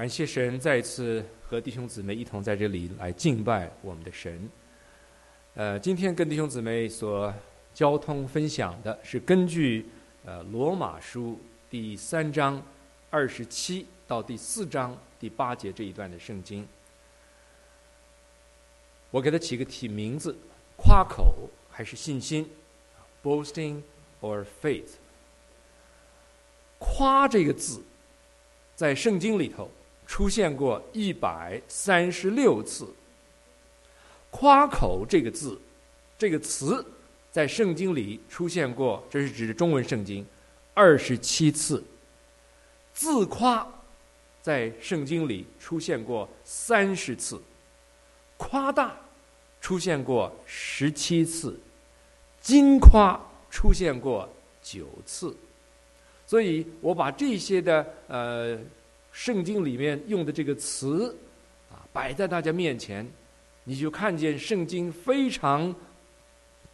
感谢神再一次和弟兄姊妹一同在这里来敬拜我们的神。呃，今天跟弟兄姊妹所交通分享的是根据呃罗马书第三章二十七到第四章第八节这一段的圣经。我给它起个题名字：夸口还是信心？Boasting or faith？夸这个字在圣经里头出现过一百三十六次。夸口这个字，这个词在圣经里出现过，这是指中文圣经二十七次。自夸在圣经里出现过三十次。夸大出现过十七次，金夸出现过九次，所以我把这些的呃圣经里面用的这个词啊摆在大家面前，你就看见圣经非常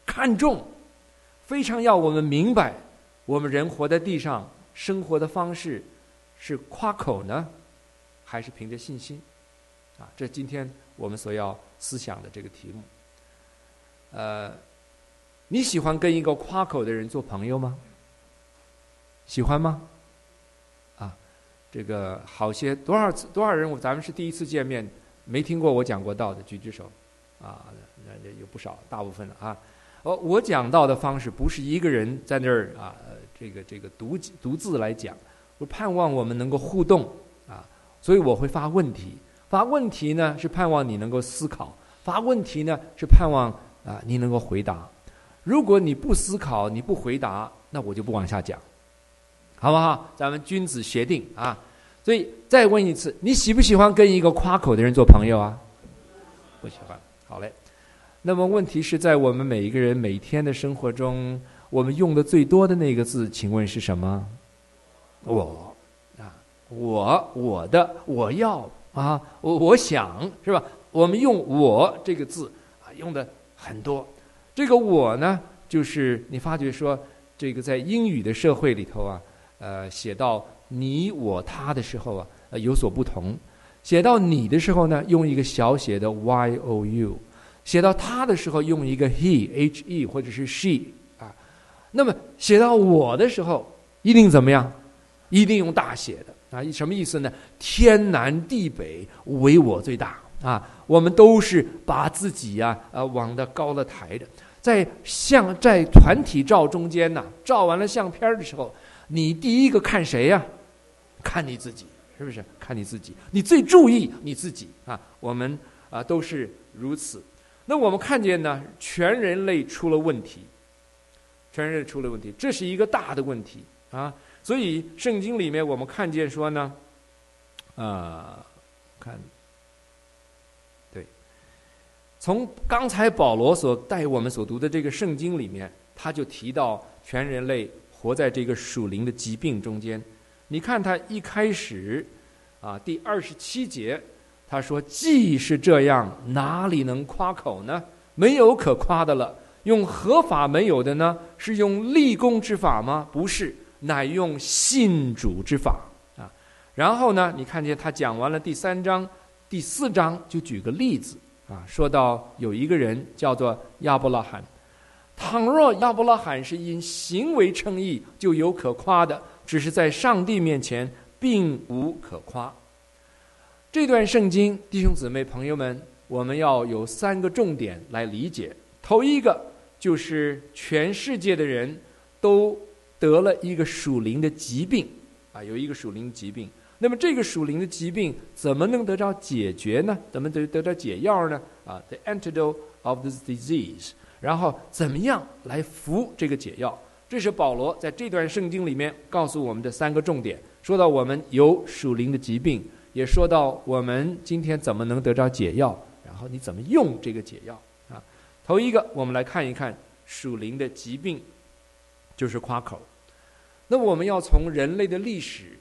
看重，非常要我们明白，我们人活在地上生活的方式是夸口呢，还是凭着信心？啊，这今天。我们所要思想的这个题目，呃，你喜欢跟一个夸口的人做朋友吗？喜欢吗？这个好些多少次多少人，咱们是第一次见面，没听过我讲过道的，举举手。啊，那有不少，大部分的啊。哦，我讲道的方式不是一个人在那儿啊，这个这个独独自来讲，我盼望我们能够互动啊，所以我会发问题。发问题呢，是盼望你能够思考；发问题呢，是盼望啊你能够回答。如果你不思考，你不回答，那我就不往下讲，好不好？咱们君子协定啊。所以再问一次，你喜不喜欢跟一个夸口的人做朋友啊？不喜欢。好嘞。那么问题是在我们每一个人每天的生活中，我们用的最多的那个字，请问是什么？我啊，我我的我要。啊，我我想是吧？我们用“我”这个字啊，用的很多。这个“我”呢，就是你发觉说，这个在英语的社会里头啊，呃，写到你、我、他的时候啊，有所不同。写到你的时候呢，用一个小写的 y o u；写到他的时候，用一个 he h e 或者是 she 啊。那么写到我的时候，一定怎么样？一定用大写的。啊，什么意思呢？天南地北，唯我最大啊！我们都是把自己呀，呃，往的高了抬着。在相在团体照中间呢，照完了相片的时候，你第一个看谁呀？看你自己，是不是？看你自己，你最注意你自己啊！我们啊都是如此。那我们看见呢，全人类出了问题，全人类出了问题，这是一个大的问题啊！所以圣经里面我们看见说呢，啊，看，对，从刚才保罗所带我们所读的这个圣经里面，他就提到全人类活在这个属灵的疾病中间。你看他一开始啊，第二十七节，他说：“既是这样，哪里能夸口呢？没有可夸的了。用合法没有的呢？是用立功之法吗？不是。”乃用信主之法啊，然后呢，你看见他讲完了第三章、第四章，就举个例子啊，说到有一个人叫做亚伯拉罕，倘若亚伯拉罕是因行为称义，就有可夸的；只是在上帝面前，并无可夸。这段圣经，弟兄姊妹、朋友们，我们要有三个重点来理解。头一个就是全世界的人都。得了一个属灵的疾病，啊，有一个属灵疾病。那么这个属灵的疾病怎么能得到解决呢？怎么得得到解药呢？啊，the antidote of this disease。然后怎么样来服这个解药？这是保罗在这段圣经里面告诉我们的三个重点。说到我们有属灵的疾病，也说到我们今天怎么能得着解药，然后你怎么用这个解药啊？头一个，我们来看一看属灵的疾病。就是夸口，那我们要从人类的历史，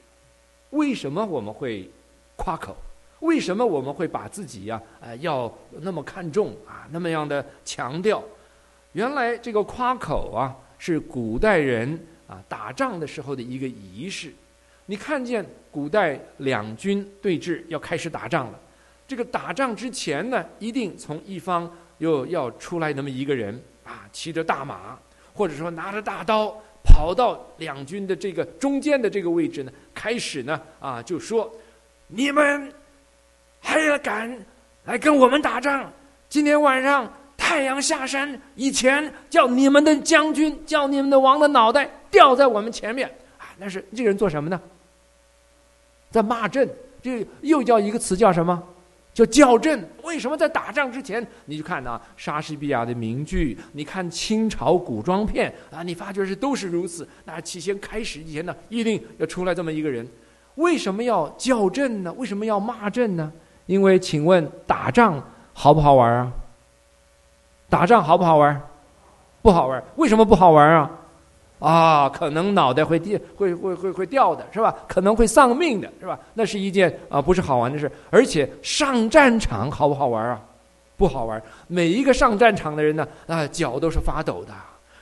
为什么我们会夸口？为什么我们会把自己呀，呃，要那么看重啊，那么样的强调？原来这个夸口啊，是古代人啊打仗的时候的一个仪式。你看见古代两军对峙要开始打仗了，这个打仗之前呢，一定从一方又要出来那么一个人啊，骑着大马，或者说拿着大刀，跑到两军的这个中间的这个位置呢，开始呢啊，就说：“你们还敢来跟我们打仗？今天晚上太阳下山以前，叫你们的将军，叫你们的王的脑袋掉在我们前面啊！那是这个人做什么呢？”在骂阵，这又叫一个词叫什么？叫校正。为什么在打仗之前，你就看啊，莎士比亚的名剧，你看清朝古装片啊，你发觉是都是如此。那起先开始以前呢，一定要出来这么一个人。为什么要校正呢？为什么要骂阵呢？因为，请问打仗好不好玩啊？打仗好不好玩？不好玩。为什么不好玩啊？啊，可能脑袋会掉，会会会会掉的是吧？可能会丧命的是吧？那是一件啊，不是好玩的事。而且上战场好不好玩啊？不好玩。每一个上战场的人呢，啊，脚都是发抖的。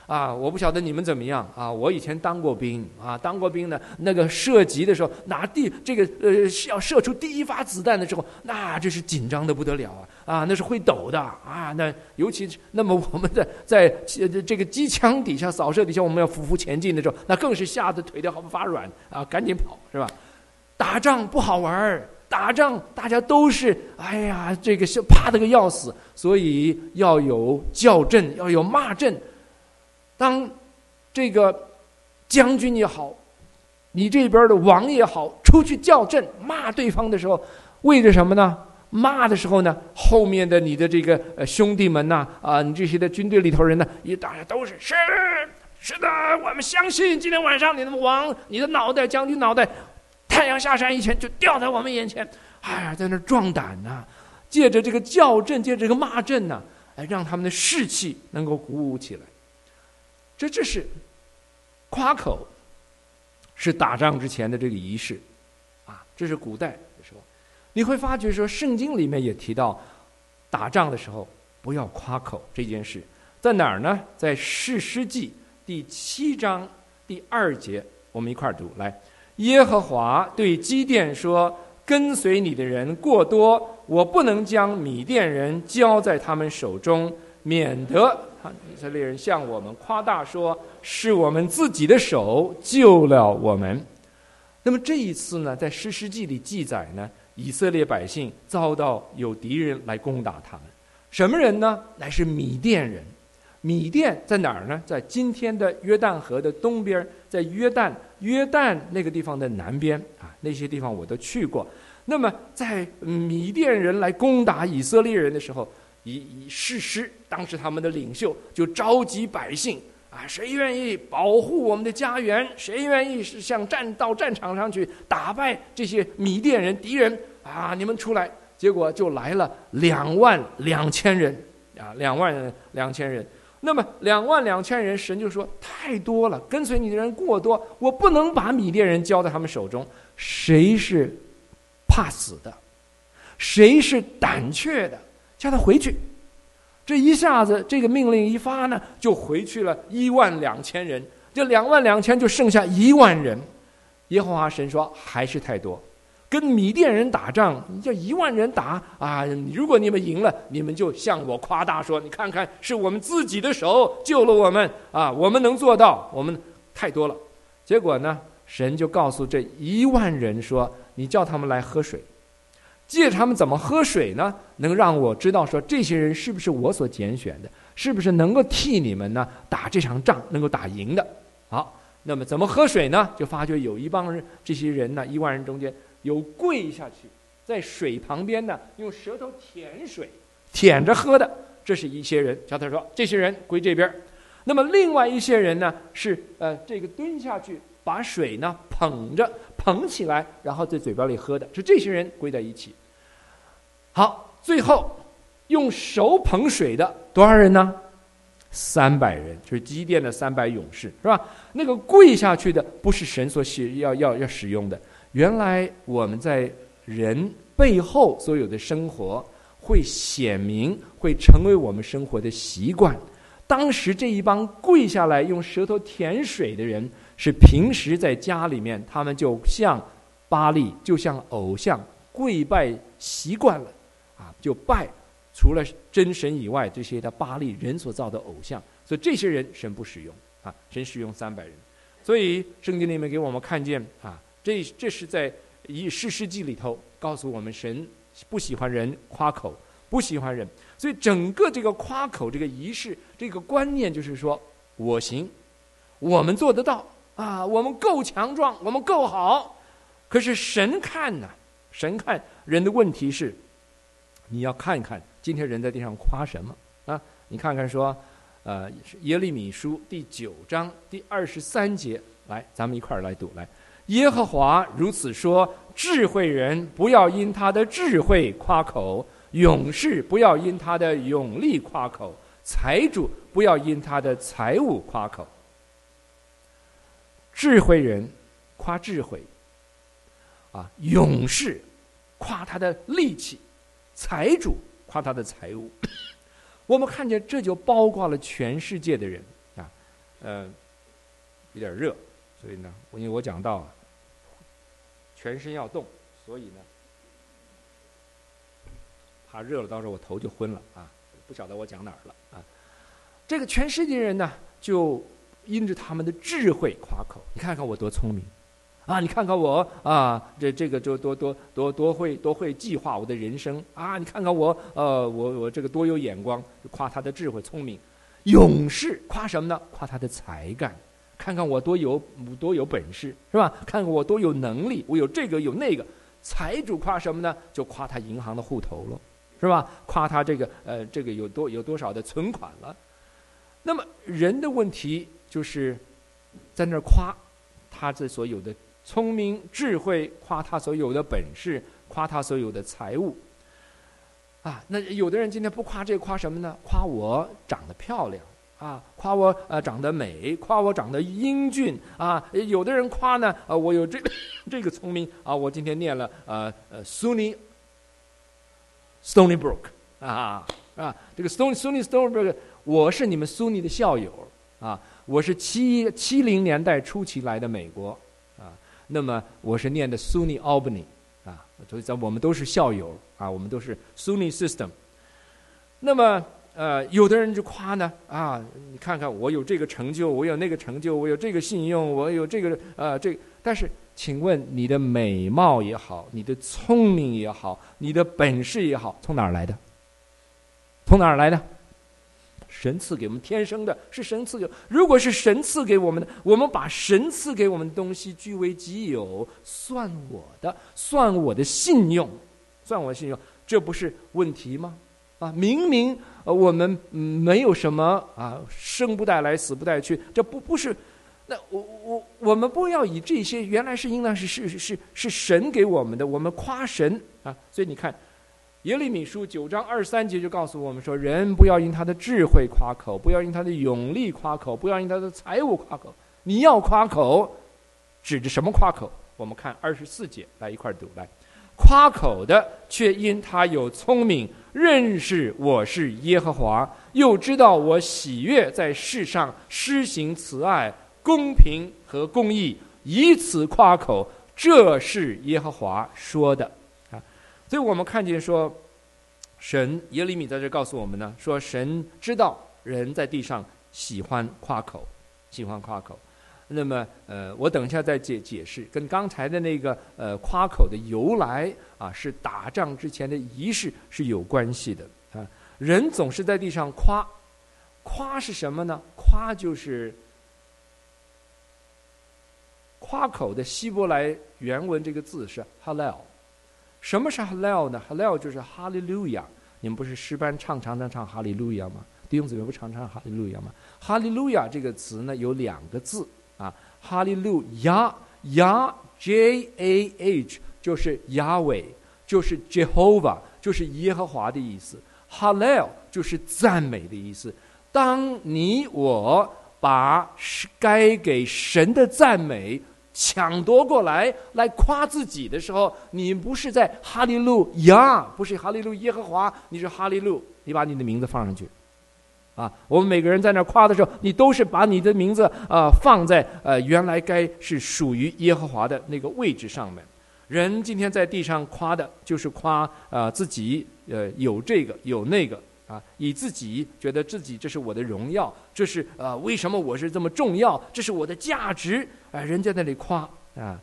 啊，我不晓得你们怎么样啊！我以前当过兵啊，当过兵呢。那个射击的时候，拿第这个呃是要射出第一发子弹的时候，那这是紧张的不得了啊！啊，那是会抖的啊！那尤其那么我们在在这个机枪底下扫射底下，我们要匍匐前进的时候，那更是吓得腿都好发软啊！赶紧跑是吧？打仗不好玩儿，打仗大家都是哎呀，这个是怕的个要死，所以要有叫阵，要有骂阵。当这个将军也好，你这边的王也好，出去叫阵骂对方的时候，为着什么呢？骂的时候呢，后面的你的这个呃兄弟们呐，啊，你这些的军队里头人呢，也大家都是是是的，我们相信今天晚上你的王，你的脑袋，将军脑袋，太阳下山以前就掉在我们眼前，哎呀，在那壮胆呐，借着这个叫阵，借着这个骂阵呐，哎，让他们的士气能够鼓舞起来。这这是夸口，是打仗之前的这个仪式，啊，这是古代，你会发觉说，圣经里面也提到，打仗的时候不要夸口这件事，在哪儿呢？在士师记第七章第二节，我们一块儿读来。耶和华对基甸说：“跟随你的人过多，我不能将米甸人交在他们手中，免得。”以色列人向我们夸大说，是我们自己的手救了我们。那么这一次呢，在诗诗记里记载呢，以色列百姓遭到有敌人来攻打他们。什么人呢？乃是米甸人。米甸在哪儿呢？在今天的约旦河的东边，在约旦约旦那个地方的南边啊。那些地方我都去过。那么在米甸人来攻打以色列人的时候。以以誓师，当时他们的领袖就召集百姓啊，谁愿意保护我们的家园？谁愿意是向战到战场上去打败这些米甸人敌人啊？你们出来！结果就来了两万两千人啊，两万两千人。那么两万两千人，神就说太多了，跟随你的人过多，我不能把米甸人交在他们手中。谁是怕死的？谁是胆怯的？叫他回去，这一下子，这个命令一发呢，就回去了一万两千人，这两万两千就剩下一万人。耶和华神说：“还是太多，跟米甸人打仗，你叫一万人打啊！如果你们赢了，你们就向我夸大说：你看看，是我们自己的手救了我们啊！我们能做到，我们太多了。结果呢，神就告诉这一万人说：你叫他们来喝水。”借他们怎么喝水呢？能让我知道说这些人是不是我所拣选的，是不是能够替你们呢打这场仗，能够打赢的？好，那么怎么喝水呢？就发觉有一帮人，这些人呢，一万人中间有跪下去，在水旁边呢，用舌头舔水，舔着喝的，这是一些人。叫他说，这些人归这边。那么另外一些人呢，是呃，这个蹲下去。把水呢捧着捧起来，然后在嘴巴里喝的，是这些人归在一起。好，最后用手捧水的多少人呢？三百人，就是基甸的三百勇士，是吧？那个跪下去的不是神所使要要要使用的。原来我们在人背后所有的生活，会显明，会成为我们生活的习惯。当时这一帮跪下来用舌头舔水的人。是平时在家里面，他们就像巴利，就像偶像跪拜习惯了，啊，就拜除了真神以外这些的巴利人所造的偶像，所以这些人神不使用啊，神使用三百人，所以圣经里面给我们看见啊，这这是在以诗世纪里头告诉我们，神不喜欢人夸口，不喜欢人，所以整个这个夸口这个仪式这个观念就是说我行，我们做得到。啊，我们够强壮，我们够好，可是神看呢？神看人的问题是，你要看看今天人在地上夸什么啊？你看看说，呃，耶利米书第九章第二十三节，来，咱们一块儿来读来。耶和华如此说：智慧人不要因他的智慧夸口，勇士不要因他的勇力夸口，财主不要因他的财物夸口。智慧人夸智慧，啊，勇士夸他的力气，财主夸他的财物。我们看见这就包括了全世界的人啊，呃，有点热，所以呢，因为我讲到啊，全身要动，所以呢，怕热了，到时候我头就昏了啊，不晓得我讲哪儿了啊。这个全世界人呢，就。因着他们的智慧夸口，你看看我多聪明，啊，你看看我啊，这这个就多多多多会多会计划我的人生啊，你看看我呃我我这个多有眼光，夸他的智慧聪明，勇士夸什么呢？夸他的才干，看看我多有多有本事是吧？看看我多有能力，我有这个有那个。财主夸什么呢？就夸他银行的户头了，是吧？夸他这个呃这个有多有多少的存款了。那么人的问题。就是在那夸他这所有的聪明智慧，夸他所有的本事，夸他所有的财物。啊，那有的人今天不夸这夸什么呢？夸我长得漂亮啊，夸我呃长得美，夸我长得英俊啊。有的人夸呢，呃，我有这 这个聪明啊，我今天念了呃呃 Sunny Stony Brook 啊啊，这个 Stony Sunny Stony Brook，我是你们苏尼的校友啊。我是七七零年代初期来的美国，啊，那么我是念的 SUNY Albany，啊，所以在我们都是校友，啊，我们都是 SUNY System。那么，呃，有的人就夸呢，啊，你看看我有这个成就，我有那个成就，我有这个信用，我有这个呃这，但是，请问你的美貌也好，你的聪明也好，你的本事也好，从哪儿来的？从哪儿来的？神赐给我们天生的，是神赐给。如果是神赐给我们的，我们把神赐给我们的东西据为己有，算我的，算我的信用，算我的信用，这不是问题吗？啊，明明我们没有什么啊，生不带来，死不带去，这不不是？那我我我们不要以这些，原来是应当是是是是神给我们的，我们夸神啊，所以你看。耶利米书九章二十三节就告诉我们说：人不要因他的智慧夸口，不要因他的勇力夸口，不要因他的财物夸口。你要夸口，指着什么夸口？我们看二十四节，来一块读来。夸口的却因他有聪明，认识我是耶和华，又知道我喜悦在世上施行慈爱、公平和公义，以此夸口。这是耶和华说的。所以我们看见说，神耶利米在这告诉我们呢，说神知道人在地上喜欢夸口，喜欢夸口。那么，呃，我等一下再解解释，跟刚才的那个呃夸口的由来啊，是打仗之前的仪式是有关系的啊。人总是在地上夸，夸是什么呢？夸就是夸口的希伯来原文这个字是 halal。什么是 Hallel 呢？Hallel 就是哈利路亚。你们不是诗班唱常常唱哈利路亚吗？弟兄姊妹不常唱哈利路亚吗？哈利路亚这个词呢有两个字啊，哈利路亚亚 J A H 就是亚伟，就是 Jehovah，就是耶和华的意思。Hallel 就是赞美的意思。当你我把该给神的赞美。抢夺过来来夸自己的时候，你不是在哈利路亚，不是哈利路耶和华，你是哈利路，你把你的名字放上去，啊，我们每个人在那夸的时候，你都是把你的名字啊放在呃原来该是属于耶和华的那个位置上面。人今天在地上夸的就是夸啊自己呃有这个有那个啊，以自己觉得自己这是我的荣耀，这是呃为什么我是这么重要，这是我的价值啊，人家那里夸啊，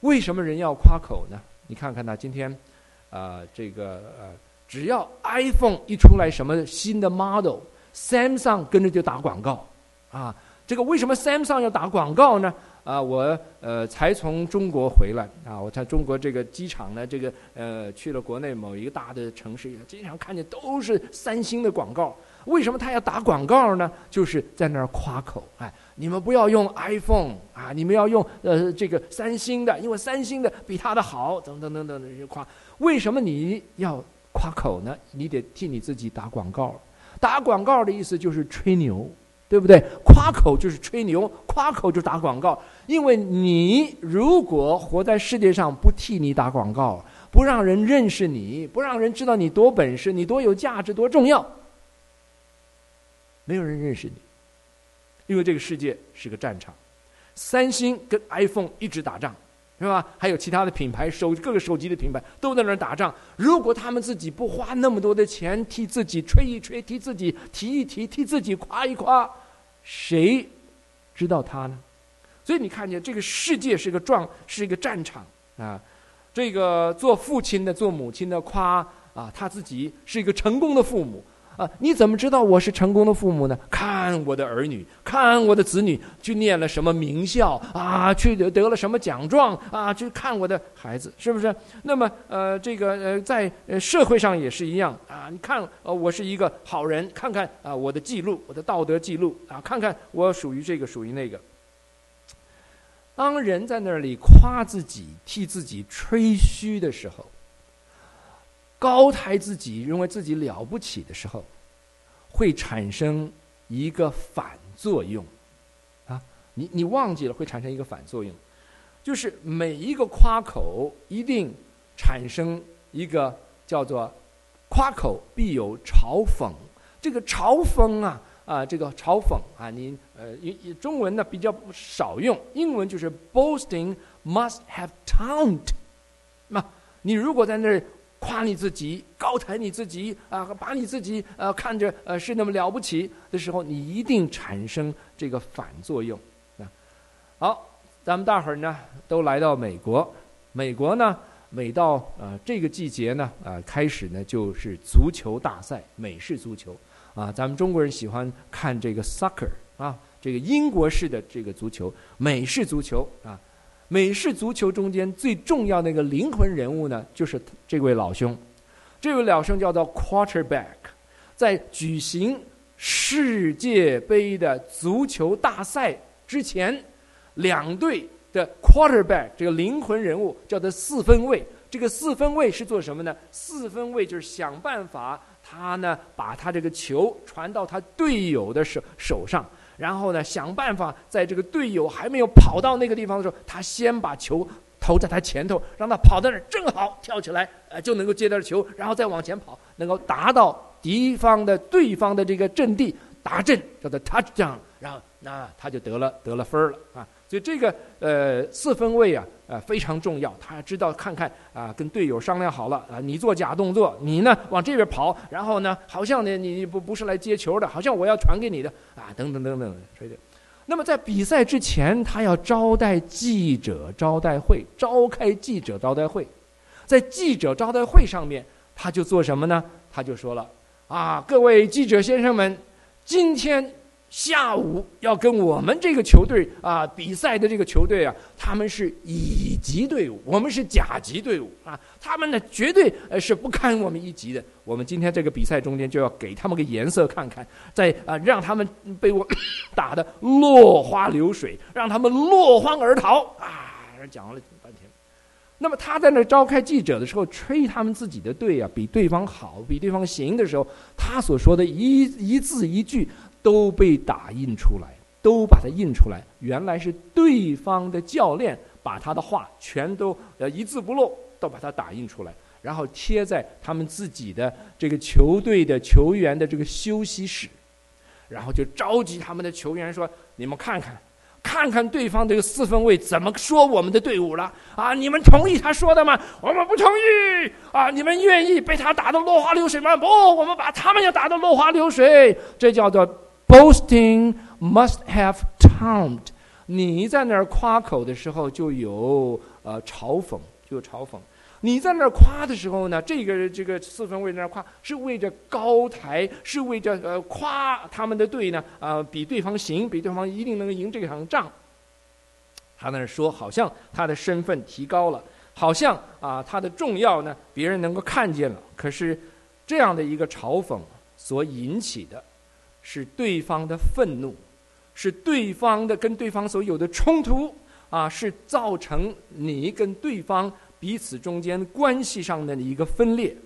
为什么人要夸口呢？你看看他今天啊这个呃，只要 iPhone 一出来什么新的 model。Samsung 跟着就打广告，啊，这个为什么 Samsung 要打广告呢？啊，我呃才从中国回来啊，我在中国这个机场呢，这个呃去了国内某一个大的城市，经常看见都是三星的广告。为什么他要打广告呢？就是在那儿夸口，哎，你们不要用 iPhone 啊，你们要用呃这个三星的，因为三星的比他的好，等等等等的夸。为什么你要夸口呢？你得替你自己打广告。打广告的意思就是吹牛，对不对？夸口就是吹牛，夸口就打广告。因为你如果活在世界上不替你打广告，不让人认识你，不让人知道你多本事，你多有价值，多重要，没有人认识你。因为这个世界是个战场，三星跟 iPhone 一直打仗。是吧？还有其他的品牌手各个手机的品牌都在那儿打仗。如果他们自己不花那么多的钱替自己吹一吹，替自己提一提，替自己夸一夸，谁知道他呢？所以你看见这个世界是个状，是一个战场啊。这个做父亲的、做母亲的夸啊，他自己是一个成功的父母。啊！你怎么知道我是成功的父母呢？看我的儿女，看我的子女去念了什么名校啊，去得了什么奖状啊？去看我的孩子，是不是？那么，呃，这个呃，在社会上也是一样啊。你看，呃，我是一个好人，看看啊，我的记录，我的道德记录啊，看看我属于这个，属于那个。当人在那里夸自己、替自己吹嘘的时候。高抬自己，认为自己了不起的时候，会产生一个反作用，啊，你你忘记了会产生一个反作用，就是每一个夸口一定产生一个叫做夸口必有嘲讽，这个嘲讽啊啊，这个嘲讽啊，你呃，中文呢比较少用，英文就是 boasting must have taunt，那你如果在那儿。夸你自己，高抬你自己啊，把你自己呃看着呃是那么了不起的时候，你一定产生这个反作用啊。好，咱们大伙儿呢都来到美国，美国呢每到呃这个季节呢啊开始呢就是足球大赛，美式足球啊，咱们中国人喜欢看这个 soccer 啊，这个英国式的这个足球，美式足球啊。美式足球中间最重要的一个灵魂人物呢，就是这位老兄。这位老兄叫做 Quarterback，在举行世界杯的足球大赛之前，两队的 Quarterback 这个灵魂人物叫做四分卫。这个四分卫是做什么呢？四分卫就是想办法，他呢把他这个球传到他队友的手手上。然后呢，想办法在这个队友还没有跑到那个地方的时候，他先把球投在他前头，让他跑到那儿，正好跳起来，呃，就能够接到球，然后再往前跑，能够达到敌方的对方的这个阵地达阵，叫做 touchdown，然后那他就得了得了分了啊。所以这个呃四分位啊，呃非常重要。他知道看看啊，跟队友商量好了啊，你做假动作，你呢往这边跑，然后呢，好像呢你不不是来接球的，好像我要传给你的啊，等等等等，所以，那么在比赛之前，他要招待记者招待会，召开记者招待会，在记者招待会上面，他就做什么呢？他就说了啊，各位记者先生们，今天。下午要跟我们这个球队啊比赛的这个球队啊，他们是乙级队伍，我们是甲级队伍啊。他们呢绝对呃是不堪我们一级的。我们今天这个比赛中间就要给他们个颜色看看，在啊让他们被我打的落花流水，让他们落荒而逃啊！讲了半天。那么他在那召开记者的时候，吹他们自己的队啊比对方好，比对方行的时候，他所说的一一字一句。都被打印出来，都把它印出来。原来是对方的教练把他的话全都呃一字不漏都把它打印出来，然后贴在他们自己的这个球队的球员的这个休息室。然后就召集他们的球员说：“你们看看，看看对方这个四分卫怎么说我们的队伍了啊？你们同意他说的吗？我们不同意啊！你们愿意被他打得落花流水吗？不，我们把他们也打得落花流水。这叫做 boasting must have taunt。你在那儿夸口的时候，就有呃嘲讽，就有嘲讽。”你在那儿夸的时候呢，这个这个四分卫在那儿夸，是为着高抬，是为着呃夸他们的队呢啊，比对方行，比对方一定能赢这场仗。他那儿说，好像他的身份提高了，好像啊他的重要呢，别人能够看见了。可是这样的一个嘲讽所引起的，是对方的愤怒，是对方的跟对方所有的冲突啊，是造成你跟对方。彼此中间关系上的一个分裂，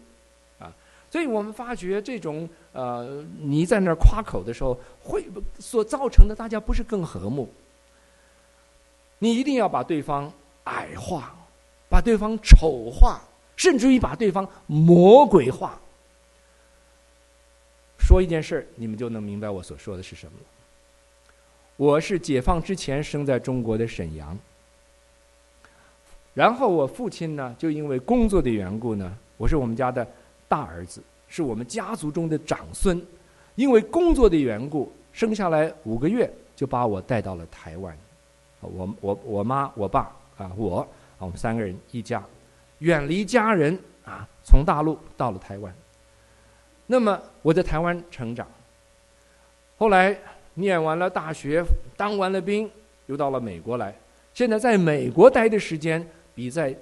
啊，所以我们发觉这种呃，你在那儿夸口的时候，会所造成的大家不是更和睦？你一定要把对方矮化，把对方丑化，甚至于把对方魔鬼化。说一件事儿，你们就能明白我所说的是什么了。我是解放之前生在中国的沈阳。然后我父亲呢，就因为工作的缘故呢，我是我们家的大儿子，是我们家族中的长孙。因为工作的缘故，生下来五个月就把我带到了台湾。我我我妈我爸啊我啊我们三个人一家，远离家人啊，从大陆到了台湾。那么我在台湾成长，后来念完了大学，当完了兵，又到了美国来。现在在美国待的时间。比在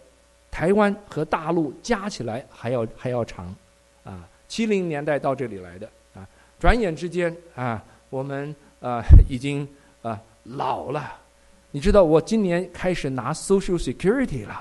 台湾和大陆加起来还要还要长，啊，七零年代到这里来的啊，转眼之间啊，我们啊已经啊老了。你知道我今年开始拿 Social Security 了，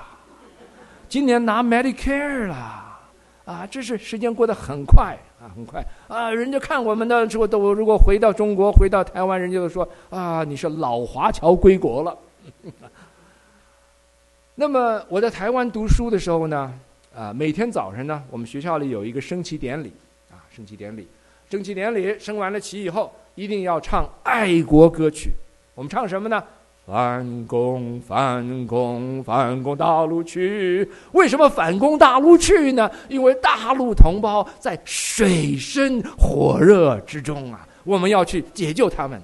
今年拿 Medicare 了，啊，这是时间过得很快啊，很快啊，人家看我们的时候都如果回到中国回到台湾，人家都说啊，你是老华侨归国了。那么我在台湾读书的时候呢，啊，每天早上呢，我们学校里有一个升旗典礼，啊，升旗典礼，升旗典礼，升完了旗以后，一定要唱爱国歌曲。我们唱什么呢？反攻，反攻，反攻大陆去。为什么反攻大陆去呢？因为大陆同胞在水深火热之中啊，我们要去解救他们。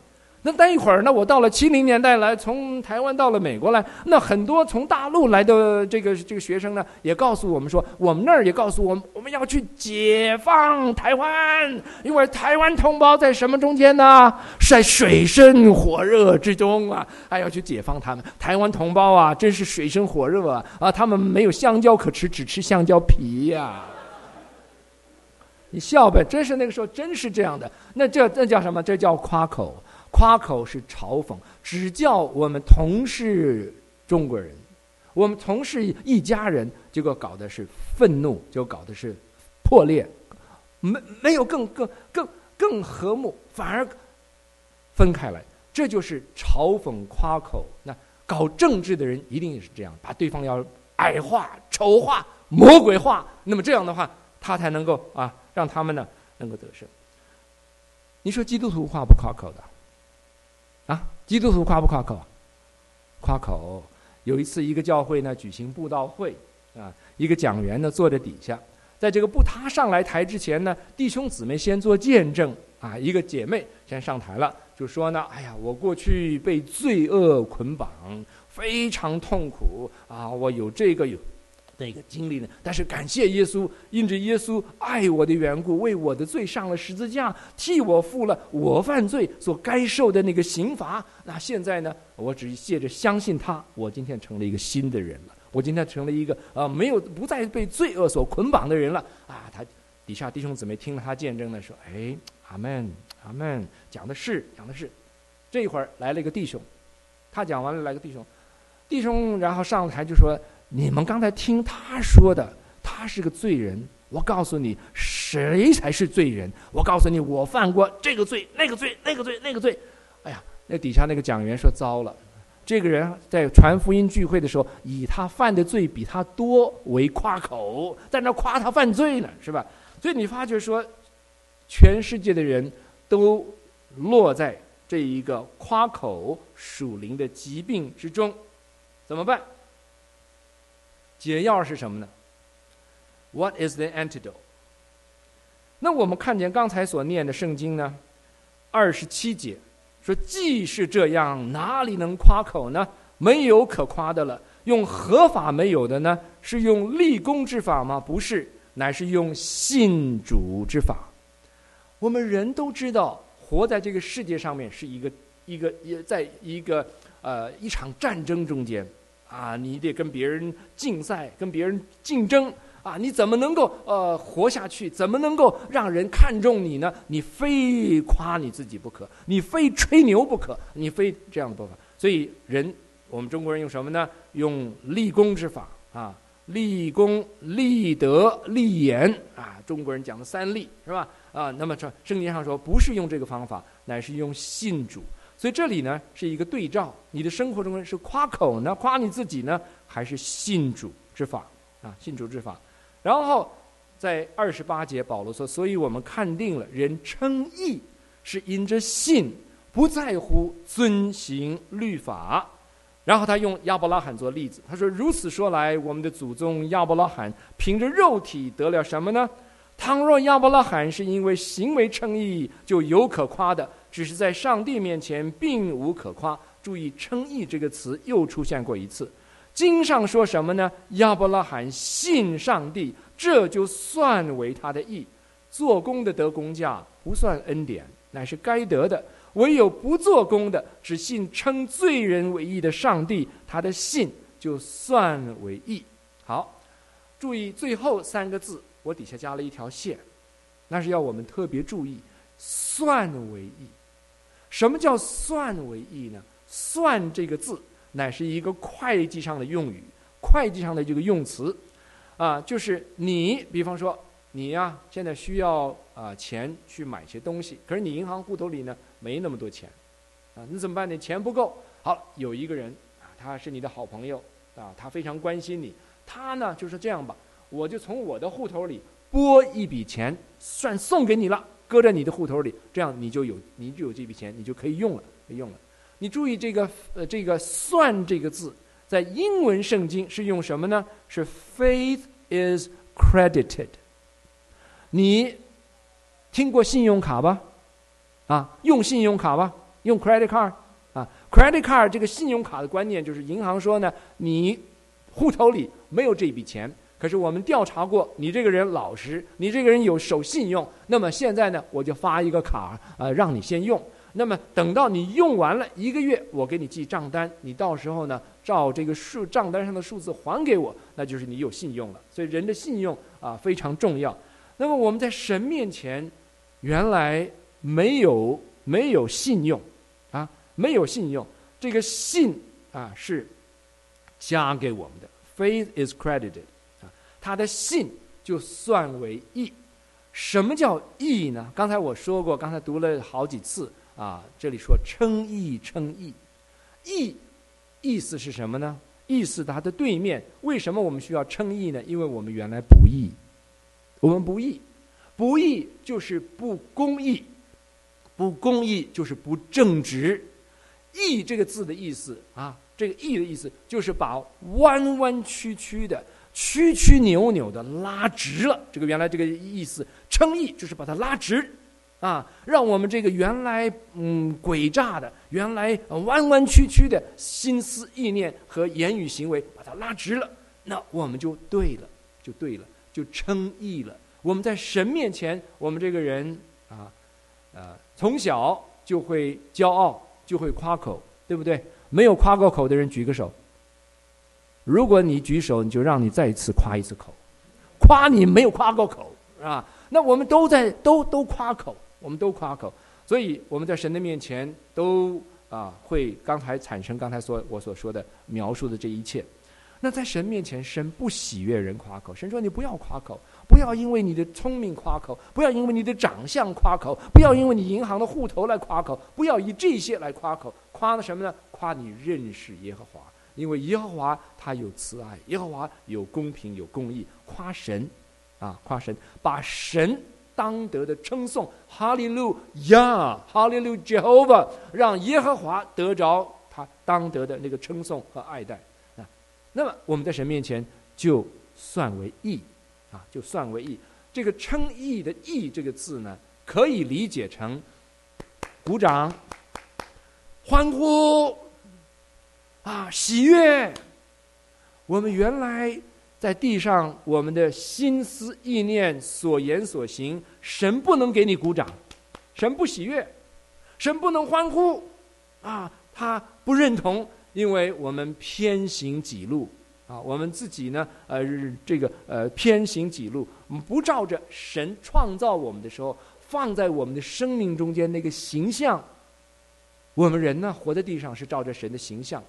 那待一会儿，那我到了七零年代来，从台湾到了美国来，那很多从大陆来的这个这个学生呢，也告诉我们说，我们那儿也告诉我们，我们要去解放台湾，因为台湾同胞在什么中间呢？在水深火热之中啊，还要去解放他们。台湾同胞啊，真是水深火热啊！啊，他们没有香蕉可吃，只吃香蕉皮呀。你笑呗，真是那个时候真是这样的。那这这叫什么？这叫夸口。夸口是嘲讽，只叫我们同是中国人，我们同是一家人，结果搞的是愤怒，就搞的是破裂，没没有更更更更和睦，反而分开来。这就是嘲讽夸口。那搞政治的人一定是这样，把对方要矮化、丑化、魔鬼化。那么这样的话，他才能够啊，让他们呢能够得胜。你说基督徒夸不夸口的？啊，基督徒夸不夸口？夸口。有一次，一个教会呢举行布道会，啊，一个讲员呢坐在底下，在这个不他上来台之前呢，弟兄姊妹先做见证。啊，一个姐妹先上台了，就说呢：“哎呀，我过去被罪恶捆绑，非常痛苦啊，我有这个有。”那个经历呢？但是感谢耶稣，因着耶稣爱我的缘故，为我的罪上了十字架，替我付了我犯罪所该受的那个刑罚。那现在呢？我只借着相信他，我今天成了一个新的人了。我今天成了一个啊，没有不再被罪恶所捆绑的人了。啊，他底下弟兄姊妹听了他见证的说：“哎，阿门，阿门，讲的是，讲的是。”这一会儿来了一个弟兄，他讲完了，来个弟兄，弟兄然后上台就说。你们刚才听他说的，他是个罪人。我告诉你，谁才是罪人？我告诉你，我犯过这个罪、那个罪、那个罪、那个罪。哎呀，那底下那个讲员说：“糟了，这个人在传福音聚会的时候，以他犯的罪比他多为夸口，在那夸他犯罪呢，是吧？”所以你发觉说，全世界的人都落在这一个夸口属灵的疾病之中，怎么办？解药是什么呢？What is the antidote？那我们看见刚才所念的圣经呢，二十七节说：“既是这样，哪里能夸口呢？没有可夸的了。用合法没有的呢？是用立功之法吗？不是，乃是用信主之法。我们人都知道，活在这个世界上面是一个一个也在一个呃一场战争中间。”啊，你得跟别人竞赛，跟别人竞争啊！你怎么能够呃活下去？怎么能够让人看重你呢？你非夸你自己不可，你非吹牛不可，你非这样的办法。所以人，我们中国人用什么呢？用立功之法啊，立功、立德、立言啊。中国人讲的三立是吧？啊，那么这圣经上说，不是用这个方法，乃是用信主。所以这里呢是一个对照，你的生活中是夸口呢，夸你自己呢，还是信主之法啊？信主之法。然后在二十八节，保罗说：“所以我们看定了，人称义是因着信，不在乎遵行律法。”然后他用亚伯拉罕做例子，他说：“如此说来，我们的祖宗亚伯拉罕凭着肉体得了什么呢？倘若亚伯拉罕是因为行为称义，就有可夸的。”只是在上帝面前并无可夸。注意“称义”这个词又出现过一次。经上说什么呢？亚伯拉罕信上帝，这就算为他的义。做工的得工价不算恩典，乃是该得的。唯有不做工的，只信称罪人为义的上帝，他的信就算为义。好，注意最后三个字，我底下加了一条线，那是要我们特别注意“算为义”。什么叫算为义呢？算这个字乃是一个会计上的用语，会计上的这个用词，啊，就是你，比方说你呀，现在需要啊钱去买些东西，可是你银行户头里呢没那么多钱，啊，你怎么办呢？钱不够，好，有一个人啊，他是你的好朋友啊，他非常关心你，他呢就是这样吧，我就从我的户头里拨一笔钱，算送给你了。搁在你的户头里，这样你就有，你就有这笔钱，你就可以用了，可以用了。你注意这个，呃，这个“算”这个字，在英文圣经是用什么呢？是 “faith is credited”。你听过信用卡吧？啊，用信用卡吧，用 credit card 啊，credit card 这个信用卡的观念就是银行说呢，你户头里没有这笔钱。可是我们调查过，你这个人老实，你这个人有守信用，那么现在呢，我就发一个卡，呃，让你先用。那么等到你用完了一个月，我给你记账单，你到时候呢，照这个数账单上的数字还给我，那就是你有信用了。所以人的信用啊非常重要。那么我们在神面前，原来没有没有信用，啊，没有信用，这个信啊是加给我们的，faith is credited。他的信就算为义，什么叫义呢？刚才我说过，刚才读了好几次啊。这里说称义，称义，义意思是什么呢？意思它的对面。为什么我们需要称义呢？因为我们原来不义，我们不义，不义就是不公义，不公义就是不正直。义这个字的意思啊，这个义的意思就是把弯弯曲曲的。曲曲扭扭的拉直了，这个原来这个意思，称义就是把它拉直，啊，让我们这个原来嗯诡诈的、原来弯弯曲曲的心思意念和言语行为，把它拉直了，那我们就对了，就对了，就称义了。我们在神面前，我们这个人啊，呃，从小就会骄傲，就会夸口，对不对？没有夸过口的人，举个手。如果你举手，你就让你再一次夸一次口，夸你没有夸过口，是吧？那我们都在都都夸口，我们都夸口，所以我们在神的面前都啊会刚才产生刚才所我所说的描述的这一切。那在神面前，神不喜悦人夸口。神说：“你不要夸口，不要因为你的聪明夸口，不要因为你的长相夸口，不要因为你银行的户头来夸口，不要以这些来夸口。夸的什么呢？夸你认识耶和华。”因为耶和华他有慈爱，耶和华有公平有公义，夸神，啊，夸神，把神当得的称颂，哈利路亚，哈利路亚，Jehovah，让耶和华得着他当得的那个称颂和爱戴啊。那么我们在神面前就算为义啊，就算为义。这个称义的义这个字呢，可以理解成鼓掌、欢呼啊、喜悦。我们原来。在地上，我们的心思意念、所言所行，神不能给你鼓掌，神不喜悦，神不能欢呼，啊，他不认同，因为我们偏行己路，啊，我们自己呢，呃，这个呃偏行己路，我们不照着神创造我们的时候放在我们的生命中间那个形象，我们人呢，活在地上是照着神的形象。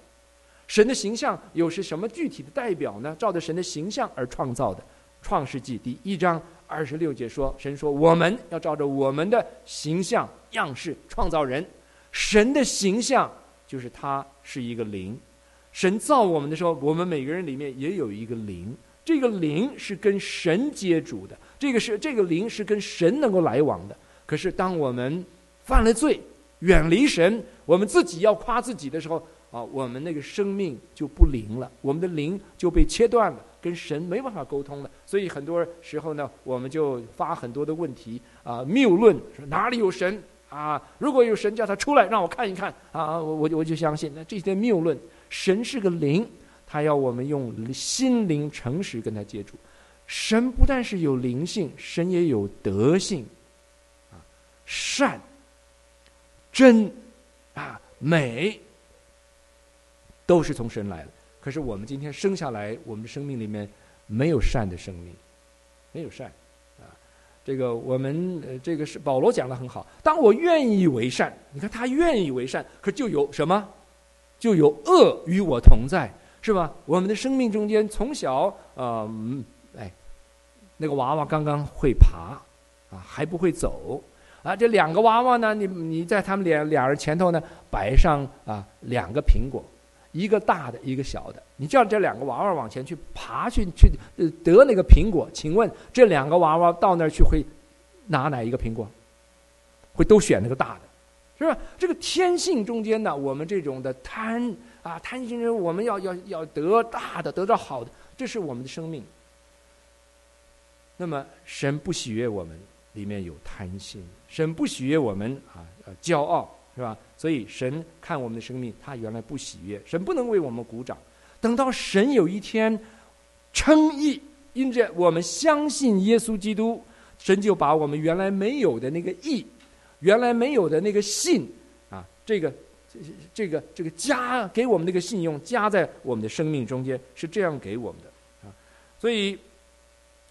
神的形象又是什么具体的代表呢？照着神的形象而创造的，《创世纪》第一章二十六节说：“神说，我们要照着我们的形象样式创造人。神的形象就是他是一个灵。神造我们的时候，我们每个人里面也有一个灵。这个灵是跟神接触的，这个是这个灵是跟神能够来往的。可是当我们犯了罪，远离神，我们自己要夸自己的时候。”啊，我们那个生命就不灵了，我们的灵就被切断了，跟神没办法沟通了。所以很多时候呢，我们就发很多的问题啊，谬论说哪里有神啊？如果有神，叫他出来让我看一看啊！我我我就相信那这些谬论。神是个灵，他要我们用心灵诚实跟他接触。神不但是有灵性，神也有德性啊，善、真啊、美。都是从神来的，可是我们今天生下来，我们的生命里面没有善的生命，没有善，啊，这个我们呃，这个是保罗讲的很好。当我愿意为善，你看他愿意为善，可就有什么？就有恶与我同在，是吧？我们的生命中间，从小啊，哎，那个娃娃刚刚会爬，啊，还不会走，啊，这两个娃娃呢，你你在他们两两人前头呢，摆上啊两个苹果。一个大的，一个小的，你叫这两个娃娃往前去爬去去得那个苹果，请问这两个娃娃到那儿去会拿哪一个苹果？会都选那个大的，是吧？这个天性中间呢，我们这种的贪啊贪心人，我们要要要得大的，得到好的，这是我们的生命。那么神不喜悦我们里面有贪心，神不喜悦我们啊骄傲。是吧？所以神看我们的生命，他原来不喜悦，神不能为我们鼓掌。等到神有一天称义，因着我们相信耶稣基督，神就把我们原来没有的那个义，原来没有的那个信啊，这个这个这个加给我们那个信用加在我们的生命中间，是这样给我们的啊。所以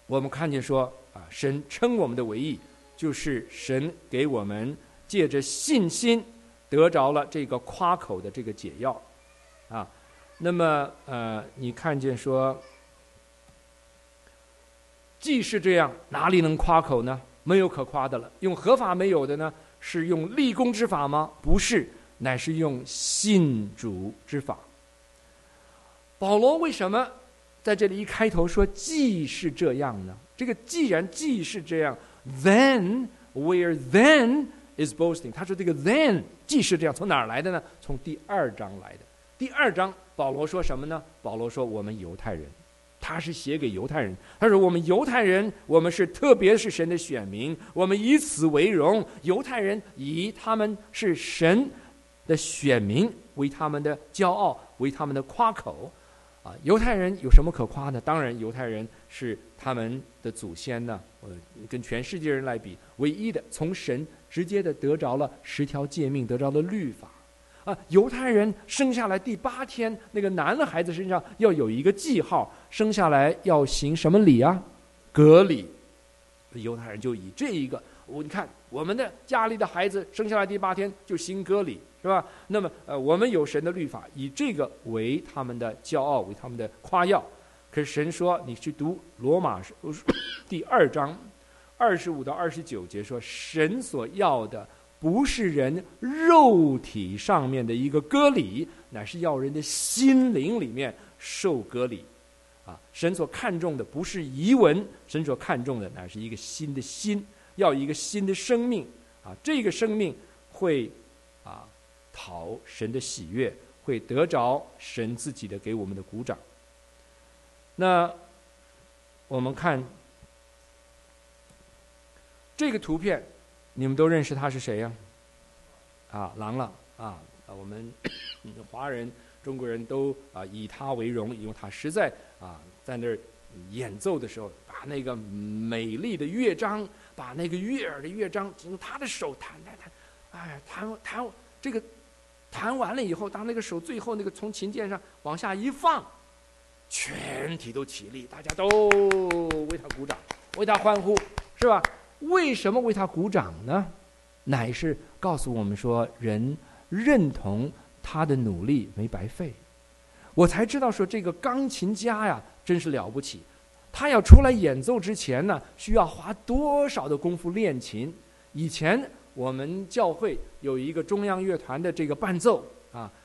我们看见说啊，神称我们的为义，就是神给我们。借着信心得着了这个夸口的这个解药，啊，那么呃，你看见说，既是这样，哪里能夸口呢？没有可夸的了。用合法没有的呢？是用立功之法吗？不是，乃是用信主之法。保罗为什么在这里一开头说既是这样呢？这个既然既是这样，then where then？is boasting。他说这个 then 既是这样，从哪儿来的呢？从第二章来的。第二章保罗说什么呢？保罗说我们犹太人，他是写给犹太人。他说我们犹太人，我们是特别是神的选民，我们以此为荣。犹太人以他们是神的选民为他们的骄傲，为他们的夸口。啊，犹太人有什么可夸的？当然，犹太人是他们的祖先呢。呃，跟全世界人来比，唯一的从神。直接的得着了十条诫命，得着了律法，啊！犹太人生下来第八天，那个男的孩子身上要有一个记号，生下来要行什么礼啊？隔礼。犹太人就以这一个，我你看我们的家里的孩子生下来第八天就行割礼，是吧？那么呃，我们有神的律法，以这个为他们的骄傲，为他们的夸耀。可是神说，你去读罗马书 第二章。二十五到二十九节说，神所要的不是人肉体上面的一个割礼，乃是要人的心灵里面受割礼。啊，神所看重的不是遗文，神所看重的乃是一个新的心，要一个新的生命啊，这个生命会啊讨神的喜悦，会得着神自己的给我们的鼓掌。那我们看这个图片，你们都认识他是谁呀？啊，郎朗啊！我们 华人、中国人都啊以他为荣，因为他实在啊在那儿。演奏的时候，把那个美丽的乐章，把那个悦耳的乐章，用他的手弹弹弹，哎，弹弹这个，弹完了以后，当那个手最后那个从琴键上往下一放，全体都起立，大家都为他鼓掌，为他欢呼，是吧？为什么为他鼓掌呢？乃是告诉我们说，人认同他的努力没白费。我才知道说，这个钢琴家呀。真是了不起！他要出来演奏之前呢，需要花多少的功夫练琴？以前我们教会有一个中央乐团的这个伴奏，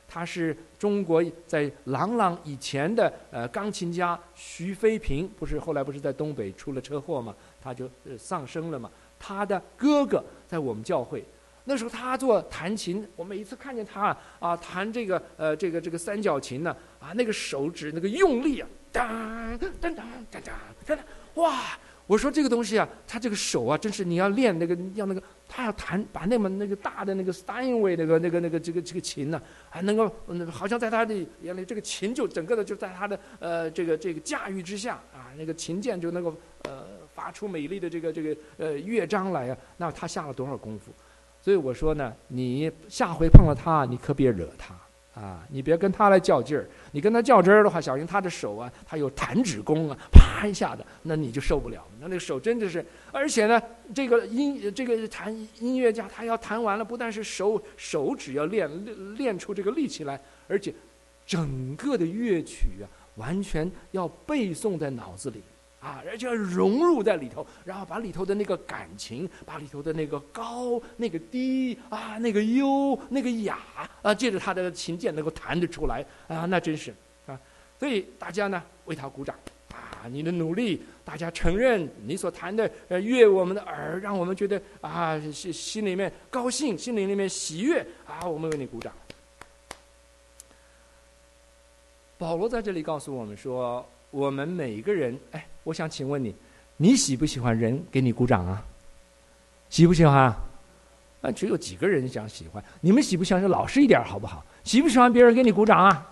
他是中国在郎朗以前的呃钢琴家徐飞平，不是后来不是在东北出了车祸嘛，他就丧生了嘛。他的哥哥在我们教会，那时候他做弹琴，我每一次看见他啊弹这个呃这个这个三角琴呢啊那个手指那个用力啊。当当当当当，哇！我说这个东西啊，他这个手啊，真是你要练那个，要那个，他要弹，把那么那个大的那个 Steinway 那个那个那个这个这个琴呢，还能够，好像在他的眼里，这个琴就整个的就在他的呃这个这个驾驭之下啊，那个琴键就能够呃发出美丽的这个这个呃乐章来啊，那他下了多少功夫？所以我说呢，你下回碰到他，你可别惹他。啊，你别跟他来较劲儿，你跟他较真儿的话，小心他的手啊，他有弹指功啊，啪一下子，那你就受不了。那那个手真的是，而且呢，这个音这个弹音乐家，他要弹完了，不但是手手指要练练练出这个力气来，而且整个的乐曲啊，完全要背诵在脑子里。啊，而且要融入在里头，然后把里头的那个感情，把里头的那个高、那个低啊、那个优、那个雅啊，借着他的琴键能够弹得出来啊，那真是啊。所以大家呢为他鼓掌啊，你的努力，大家承认你所弹的呃悦我们的耳，让我们觉得啊心心里面高兴，心里里面喜悦啊，我们为你鼓掌。保罗在这里告诉我们说。我们每个人，哎，我想请问你，你喜不喜欢人给你鼓掌啊？喜不喜欢？啊，只有几个人想喜欢。你们喜不喜欢？老实一点好不好？喜不喜欢别人给你鼓掌啊？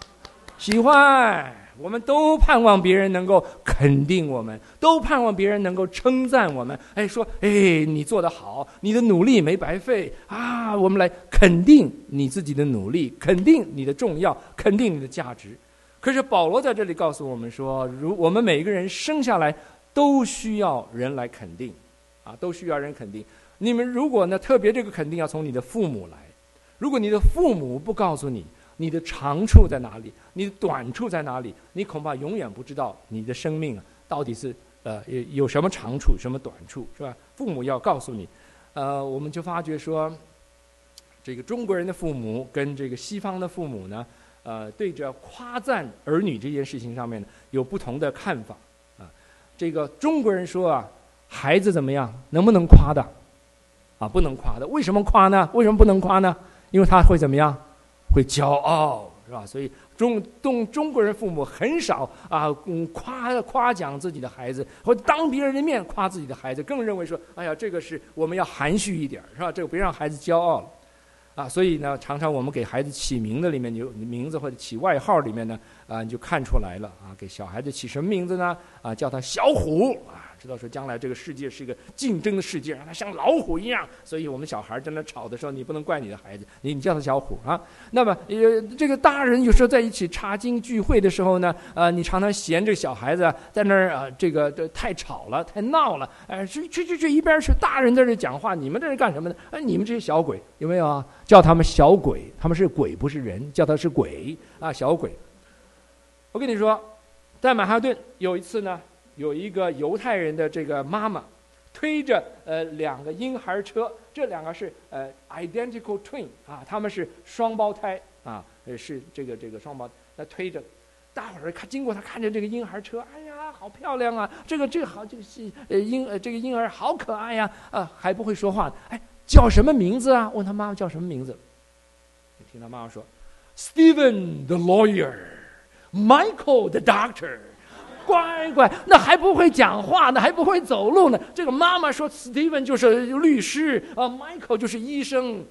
喜欢。我们都盼望别人能够肯定我们，都盼望别人能够称赞我们。哎，说，哎，你做得好，你的努力没白费啊！我们来肯定你自己的努力，肯定你的重要，肯定你的价值。可是保罗在这里告诉我们说，如我们每一个人生下来都需要人来肯定，啊，都需要人肯定。你们如果呢，特别这个肯定要从你的父母来。如果你的父母不告诉你你的长处在哪里，你的短处在哪里，你恐怕永远不知道你的生命啊到底是呃有有什么长处，什么短处，是吧？父母要告诉你。呃，我们就发觉说，这个中国人的父母跟这个西方的父母呢。呃，对着夸赞儿女这件事情上面呢，有不同的看法啊。这个中国人说啊，孩子怎么样，能不能夸的？啊，不能夸的。为什么夸呢？为什么不能夸呢？因为他会怎么样？会骄傲，是吧？所以中中中国人父母很少啊，嗯，夸夸奖自己的孩子，或当别人的面夸自己的孩子，更认为说，哎呀，这个是我们要含蓄一点，是吧？这个别让孩子骄傲了。啊，所以呢，常常我们给孩子起名字里面，有名字或者起外号里面呢，啊，你就看出来了啊。给小孩子起什么名字呢？啊，叫他小虎啊。知道说将来这个世界是一个竞争的世界，让他像老虎一样。所以我们小孩在那吵的时候，你不能怪你的孩子，你你叫他小虎啊。那么呃，这个大人有时候在一起查经聚会的时候呢，呃，你常常嫌这个小孩子在那儿啊，这个这太吵了，太闹了，哎，去去去去一边去。大人在这讲话，你们这是干什么呢？哎，你们这些小鬼有没有啊？叫他们小鬼，他们是鬼不是人，叫他是鬼啊，小鬼。我跟你说，在曼哈顿有一次呢。有一个犹太人的这个妈妈，推着呃两个婴孩车，这两个是呃 identical twin 啊，他们是双胞胎啊，是这个这个双胞，那推着，大伙儿看经过他看见这个婴孩车，哎呀，好漂亮啊，这个这个好，这个是呃婴呃这个婴儿好可爱呀，啊还不会说话，哎叫什么名字啊？问他妈妈叫什么名字？听他妈妈说，Stephen the lawyer，Michael the doctor。乖乖，那还不会讲话呢，还不会走路呢。这个妈妈说，Steven 就是律师啊，Michael 就是医生。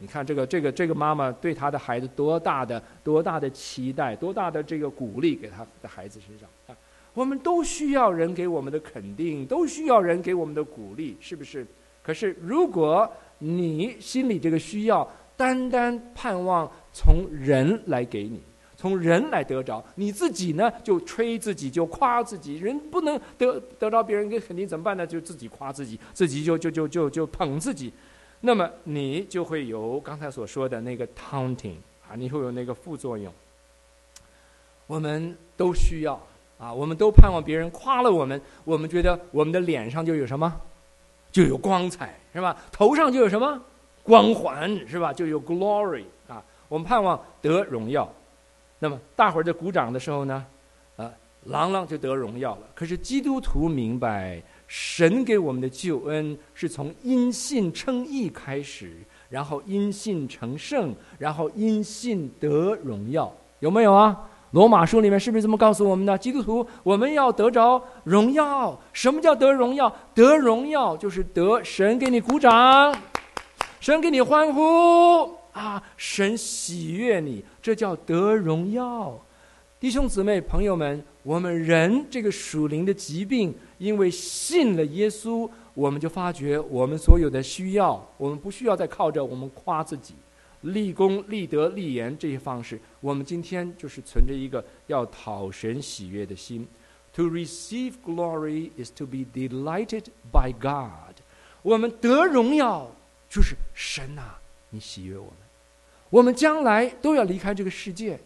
你看这个这个这个妈妈对她的孩子多大的多大的期待，多大的这个鼓励给她的孩子身上啊！我们都需要人给我们的肯定，都需要人给我们的鼓励，是不是？可是如果你心里这个需要，单单盼望从人来给你。从人来得着，你自己呢就吹自己，就夸自己。人不能得得到别人给肯定怎么办呢？就自己夸自己，自己就就就就就捧自己。那么你就会有刚才所说的那个 taunting 啊，你会有那个副作用。我们都需要啊，我们都盼望别人夸了我们，我们觉得我们的脸上就有什么，就有光彩，是吧？头上就有什么光环，是吧？就有 glory 啊，我们盼望得荣耀。那么大伙儿在鼓掌的时候呢，啊，郎朗就得荣耀了。可是基督徒明白，神给我们的救恩是从因信称义开始，然后因信成圣，然后因信得荣耀，有没有啊？罗马书里面是不是这么告诉我们的？基督徒我们要得着荣耀。什么叫得荣耀？得荣耀就是得神给你鼓掌，神给你欢呼。啊！神喜悦你，这叫得荣耀。弟兄姊妹、朋友们，我们人这个属灵的疾病，因为信了耶稣，我们就发觉我们所有的需要，我们不需要再靠着我们夸自己、立功、立德、立言这些方式。我们今天就是存着一个要讨神喜悦的心。To receive glory is to be delighted by God。我们得荣耀，就是神啊，你喜悦我们。我们将来都要离开这个世界，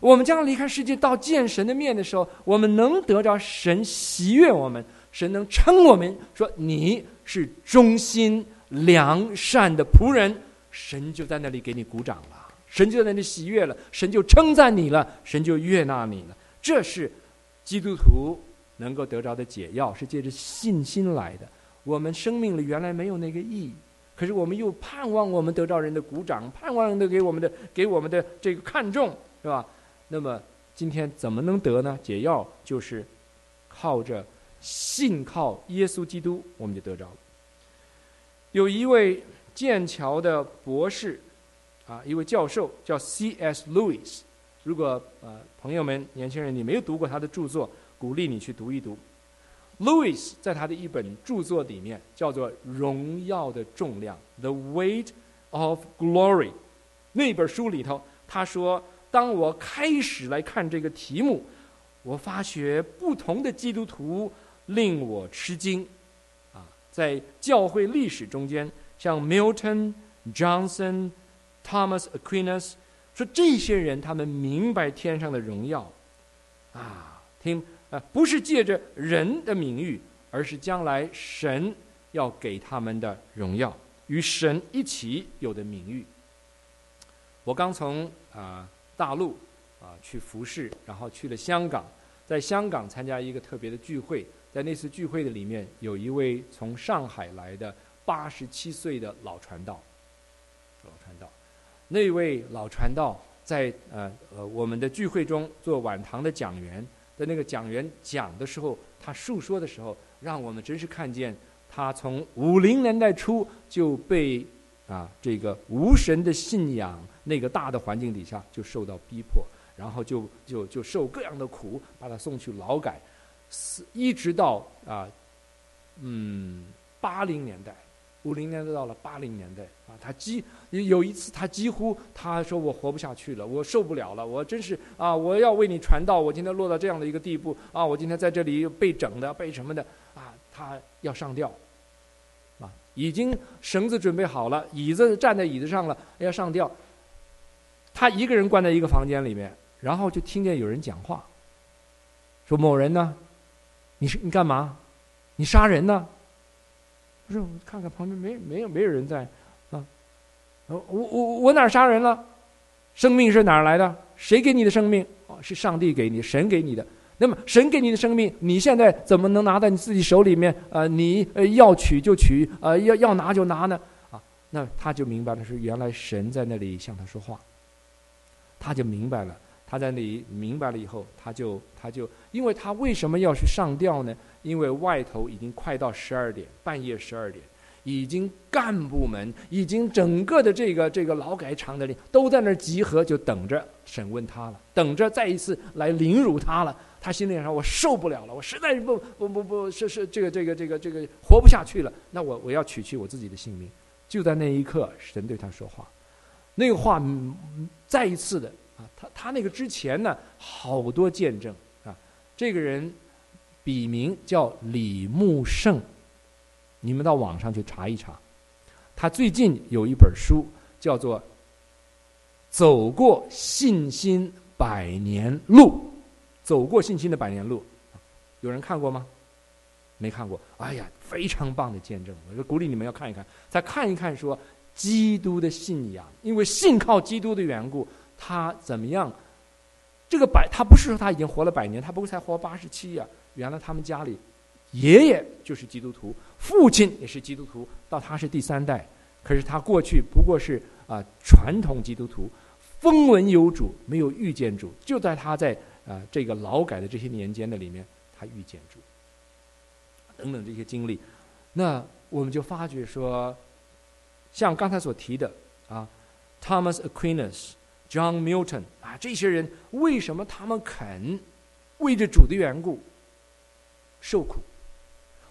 我们将离开世界到见神的面的时候，我们能得着神喜悦我们，神能称我们说你是忠心良善的仆人，神就在那里给你鼓掌了，神就在那里喜悦了，神就称赞你了，神就悦纳你了。这是基督徒能够得着的解药，是借着信心来的。我们生命里原来没有那个意义。可是我们又盼望我们得到人的鼓掌，盼望人的给我们的给我们的这个看重，是吧？那么今天怎么能得呢？解药就是靠着信靠耶稣基督，我们就得着了。有一位剑桥的博士，啊，一位教授叫 C.S. Lewis。如果呃朋友们年轻人你没有读过他的著作，鼓励你去读一读。Louis 在他的一本著作里面叫做《荣耀的重量》（The Weight of Glory）。那本书里头，他说：“当我开始来看这个题目，我发觉不同的基督徒令我吃惊。啊，在教会历史中间，像 Milton、Johnson、Thomas Aquinas，说这些人他们明白天上的荣耀。啊，听。”啊，不是借着人的名誉，而是将来神要给他们的荣耀，与神一起有的名誉。我刚从啊大陆啊去服侍，然后去了香港，在香港参加一个特别的聚会，在那次聚会的里面，有一位从上海来的八十七岁的老传道，老传道，那位老传道在呃呃我们的聚会中做晚堂的讲员。在那个讲员讲的时候，他述说的时候，让我们真是看见他从五零年代初就被啊这个无神的信仰那个大的环境底下就受到逼迫，然后就就就受各样的苦，把他送去劳改，一直到啊嗯八零年代。五零年代到了八零年代啊，他几有一次他几乎他说我活不下去了，我受不了了，我真是啊，我要为你传道，我今天落到这样的一个地步啊，我今天在这里被整的被什么的啊，他要上吊，啊，已经绳子准备好了，椅子站在椅子上了，要上吊，他一个人关在一个房间里面，然后就听见有人讲话，说某人呢，你是你干嘛？你杀人呢？不是，我看看旁边没没有没有人在，啊，我我我哪杀人了？生命是哪来的？谁给你的生命？哦，是上帝给你，神给你的。那么神给你的生命，你现在怎么能拿在你自己手里面？呃，你呃要取就取，呃要要拿就拿呢？啊，那他就明白了，是原来神在那里向他说话，他就明白了。他在那里明白了以后，他就他就，因为他为什么要去上吊呢？因为外头已经快到十二点，半夜十二点，已经干部们，已经整个的这个这个劳改场的人都在那儿集合，就等着审问他了，等着再一次来凌辱他了。他心里想：我受不了了，我实在是不不不不是是这个这个这个这个活不下去了。那我我要取去我自己的性命。就在那一刻，神对他说话，那个话再一次的啊。他他那个之前呢，好多见证啊。这个人笔名叫李木胜，你们到网上去查一查。他最近有一本书叫做《走过信心百年路》，走过信心的百年路，有人看过吗？没看过。哎呀，非常棒的见证，我就鼓励你们要看一看，再看一看说基督的信仰，因为信靠基督的缘故。他怎么样？这个百，他不是说他已经活了百年，他不过才活八十七呀。原来他们家里爷爷就是基督徒，父亲也是基督徒，到他是第三代。可是他过去不过是啊传统基督徒，风闻有主，没有遇见主。就在他在啊这个劳改的这些年间的里面，他遇见主，等等这些经历，那我们就发觉说，像刚才所提的啊，Thomas Aquinas。John Milton 啊，这些人为什么他们肯为着主的缘故受苦，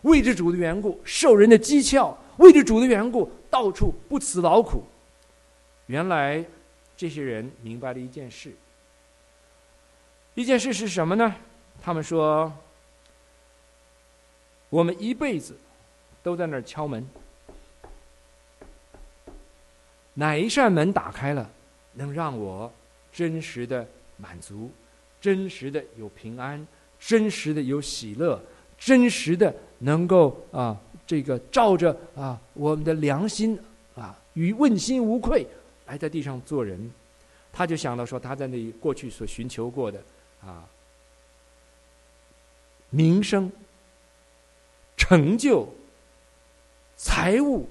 为着主的缘故受人的讥诮，为着主的缘故到处不辞劳苦？原来这些人明白了一件事，一件事是什么呢？他们说，我们一辈子都在那儿敲门，哪一扇门打开了？能让我真实的满足，真实的有平安，真实的有喜乐，真实的能够啊，这个照着啊我们的良心啊与问心无愧来在地上做人，他就想到说他在那里过去所寻求过的啊名声、成就、财物。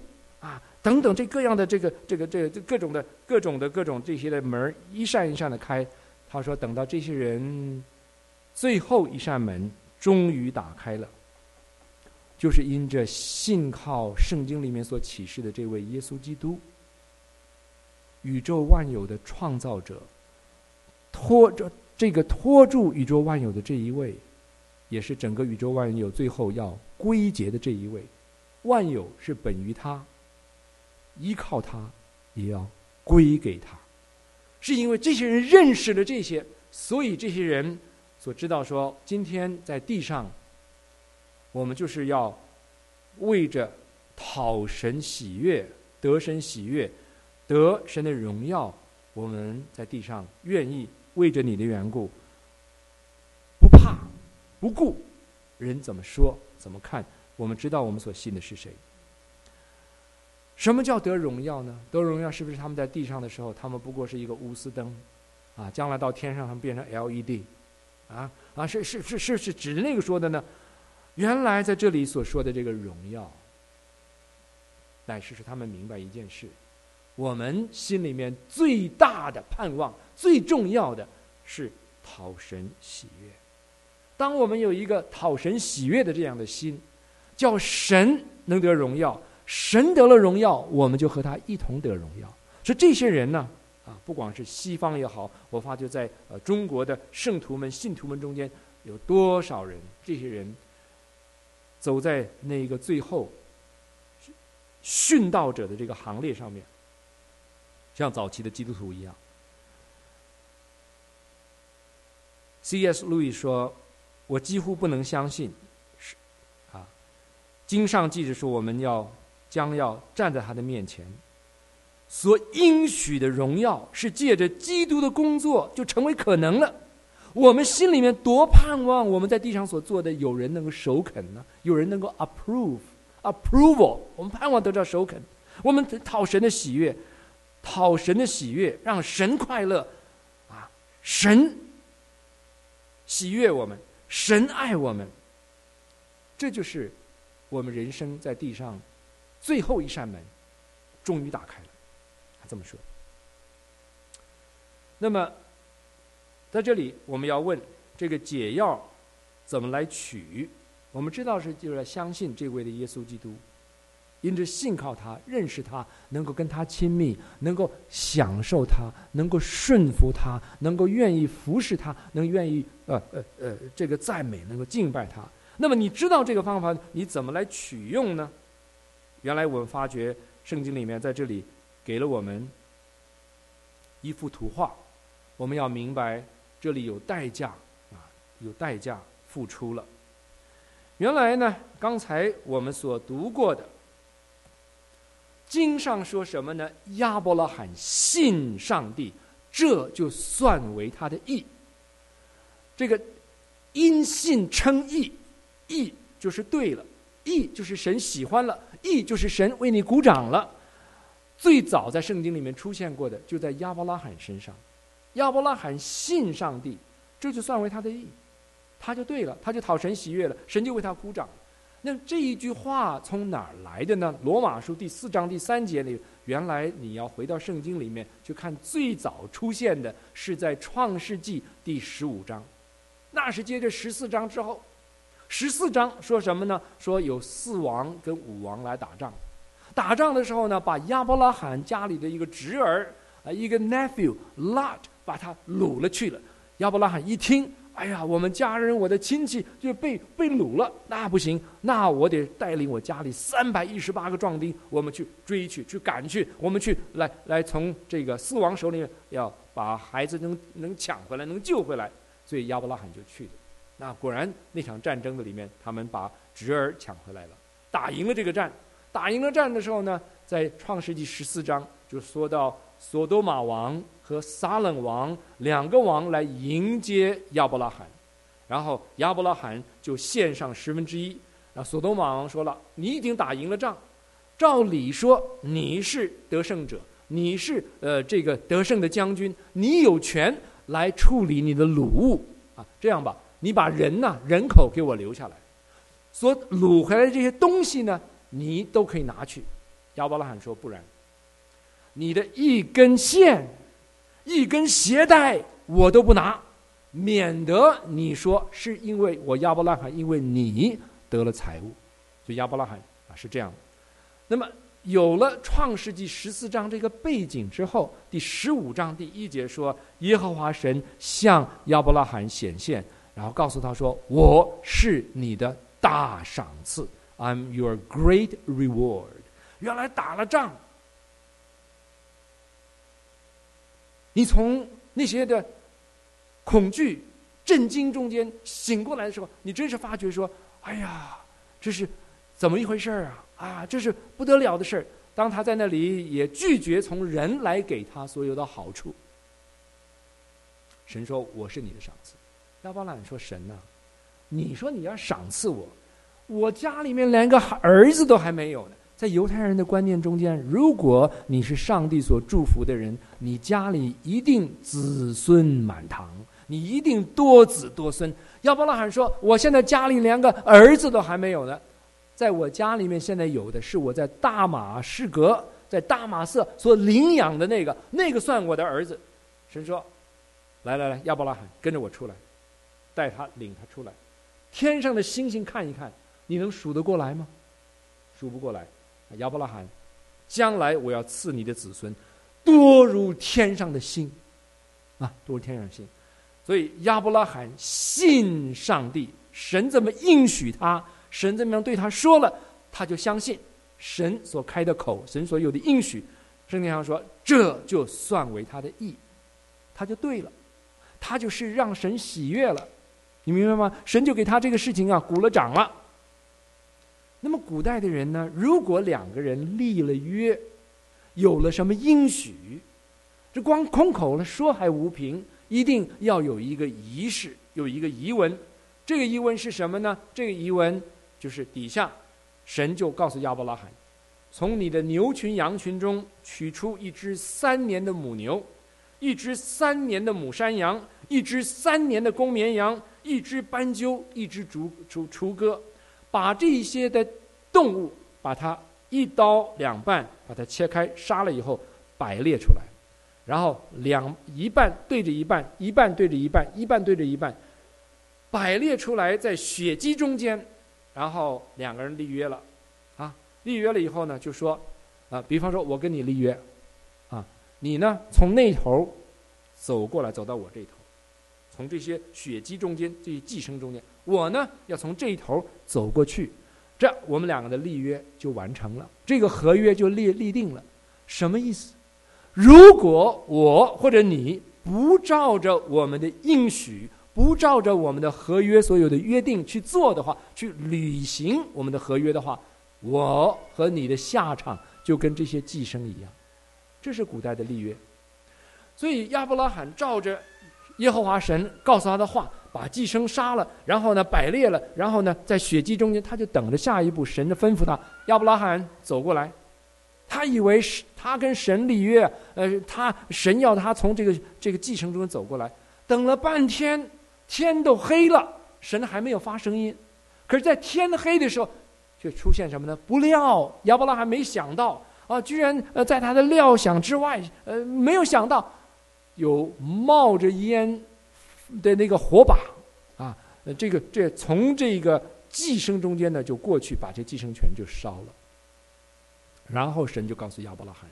等等，这各样的这个这个这个这各种的各种的各种这些的门一扇一扇的开。他说，等到这些人最后一扇门终于打开了，就是因着信靠圣经里面所启示的这位耶稣基督，宇宙万有的创造者，托着这个托住宇宙万有的这一位，也是整个宇宙万有最后要归结的这一位。万有是本于他。依靠他，也要归给他，是因为这些人认识了这些，所以这些人所知道说，今天在地上，我们就是要为着讨神喜悦、得神喜悦、得神的荣耀，我们在地上愿意为着你的缘故，不怕不顾人怎么说怎么看，我们知道我们所信的是谁。什么叫得荣耀呢？得荣耀是不是他们在地上的时候，他们不过是一个钨丝灯，啊，将来到天上他们变成 LED，啊啊是是是是是指那个说的呢？原来在这里所说的这个荣耀，乃是是他们明白一件事：我们心里面最大的盼望、最重要的是讨神喜悦。当我们有一个讨神喜悦的这样的心，叫神能得荣耀。神得了荣耀，我们就和他一同得荣耀。所以这些人呢，啊，不管是西方也好，我发觉在呃中国的圣徒们、信徒们中间，有多少人？这些人走在那个最后殉道者的这个行列上面，像早期的基督徒一样。C.S. 路易说：“我几乎不能相信，是啊，经上记着说我们要。”将要站在他的面前，所应许的荣耀是借着基督的工作就成为可能了。我们心里面多盼望我们在地上所做的有人能够首肯呢？有人能够 approve approval，我们盼望得到首肯。我们讨神的喜悦，讨神的喜悦，让神快乐啊！神喜悦我们，神爱我们，这就是我们人生在地上最后一扇门，终于打开了。这么说。那么，在这里我们要问这个解药怎么来取？我们知道是就是要相信这位的耶稣基督，因着信靠他、认识他，能够跟他亲密，能够享受他，能够顺服他，能够愿意服侍他，能愿意呃呃呃这个赞美，能够敬拜他。那么你知道这个方法，你怎么来取用呢？原来我们发觉圣经里面在这里给了我们一幅图画。我们要明白，这里有代价啊，有代价付出了。原来呢，刚才我们所读过的经上说什么呢？亚伯拉罕信上帝，这就算为他的义。这个因信称义，义就是对了，义就是神喜欢了，义就是神为你鼓掌了。最早在圣经里面出现过的，就在亚伯拉罕身上。亚伯拉罕信上帝，这就算为他的义，他就对了，他就讨神喜悦了，神就为他鼓掌。那这一句话从哪儿来的呢？罗马书第四章第三节里，原来你要回到圣经里面去看，最早出现的是在创世纪第十五章，那是接着十四章之后。十四章说什么呢？说有四王跟五王来打仗，打仗的时候呢，把亚伯拉罕家里的一个侄儿啊，一个 nephew Lot。把他掳了去了，亚伯拉罕一听，哎呀，我们家人，我的亲戚就被被掳了，那不行，那我得带领我家里三百一十八个壮丁，我们去追去，去赶去，我们去来来从这个四王手里面要把孩子能能抢回来，能救回来，所以亚伯拉罕就去了。那果然那场战争的里面，他们把侄儿抢回来了，打赢了这个战，打赢了战的时候呢，在创世纪十四章就说到索多玛王。和撒冷王两个王来迎接亚伯拉罕，然后亚伯拉罕就献上十分之一。那索多玛王说了：“你已经打赢了仗，照理说你是得胜者，你是呃这个得胜的将军，你有权来处理你的掳物啊。这样吧，你把人呐人口给我留下来，所掳回来的这些东西呢，你都可以拿去。”亚伯拉罕说：“不然，你的一根线。”一根鞋带我都不拿，免得你说是因为我亚伯拉罕因为你得了财物，所以亚伯拉罕啊是这样的。那么有了创世纪十四章这个背景之后，第十五章第一节说耶和华神向亚伯拉罕显现，然后告诉他说：“我是你的大赏赐，I'm your great reward。”原来打了仗。你从那些的恐惧、震惊中间醒过来的时候，你真是发觉说：“哎呀，这是怎么一回事啊？啊，这是不得了的事！”当他在那里也拒绝从人来给他所有的好处，神说：“我是你的赏赐。”亚伯拉罕说：“神呐，你说你要赏赐我，我家里面连个儿子都还没有呢。”在犹太人的观念中间，如果你是上帝所祝福的人，你家里一定子孙满堂，你一定多子多孙。亚伯拉罕说：“我现在家里连个儿子都还没有呢，在我家里面现在有的是我在大马士革，在大马色所领养的那个，那个算我的儿子。”神说：“来来来，亚伯拉罕，跟着我出来，带他领他出来，天上的星星看一看，你能数得过来吗？数不过来。”亚伯拉罕，将来我要赐你的子孙多如天上的星，啊，多如天上的星。所以亚伯拉罕信上帝，神怎么应许他，神怎么样对他说了，他就相信神所开的口，神所有的应许。圣经上说，这就算为他的义，他就对了，他就是让神喜悦了。你明白吗？神就给他这个事情啊鼓了掌了。那么古代的人呢？如果两个人立了约，有了什么应许，这光空口了说还无凭，一定要有一个仪式，有一个疑文。这个疑文是什么呢？这个疑文就是底下神就告诉亚伯拉罕：从你的牛群羊群中取出一只三年的母牛，一只三年的母山羊，一只三年的公绵羊。一只斑鸠，一只竹竹雏鸽，把这些的动物，把它一刀两半，把它切开，杀了以后摆列出来，然后两一半对着一半，一半对着一半，一半对着一半，摆列出来在血迹中间，然后两个人立约了，啊，立约了以后呢，就说，啊，比方说我跟你立约，啊，你呢从那头走过来，走到我这头。从这些血迹中间，这些寄生中间，我呢要从这一头走过去，这我们两个的立约就完成了，这个合约就立立定了。什么意思？如果我或者你不照着我们的应许，不照着我们的合约所有的约定去做的话，去履行我们的合约的话，我和你的下场就跟这些寄生一样。这是古代的立约。所以亚伯拉罕照着。耶和华神告诉他的话，把寄生杀了，然后呢摆列了，然后呢在血迹中间，他就等着下一步神的吩咐他。亚伯拉罕走过来，他以为是他跟神立约，呃，他神要他从这个这个寄生中走过来，等了半天，天都黑了，神还没有发声音。可是，在天黑的时候，却出现什么呢？不料亚伯拉罕没想到啊，居然呃在他的料想之外，呃，没有想到。有冒着烟的那个火把，啊，这个这从这个寄生中间呢就过去，把这寄生权就烧了。然后神就告诉亚伯拉罕，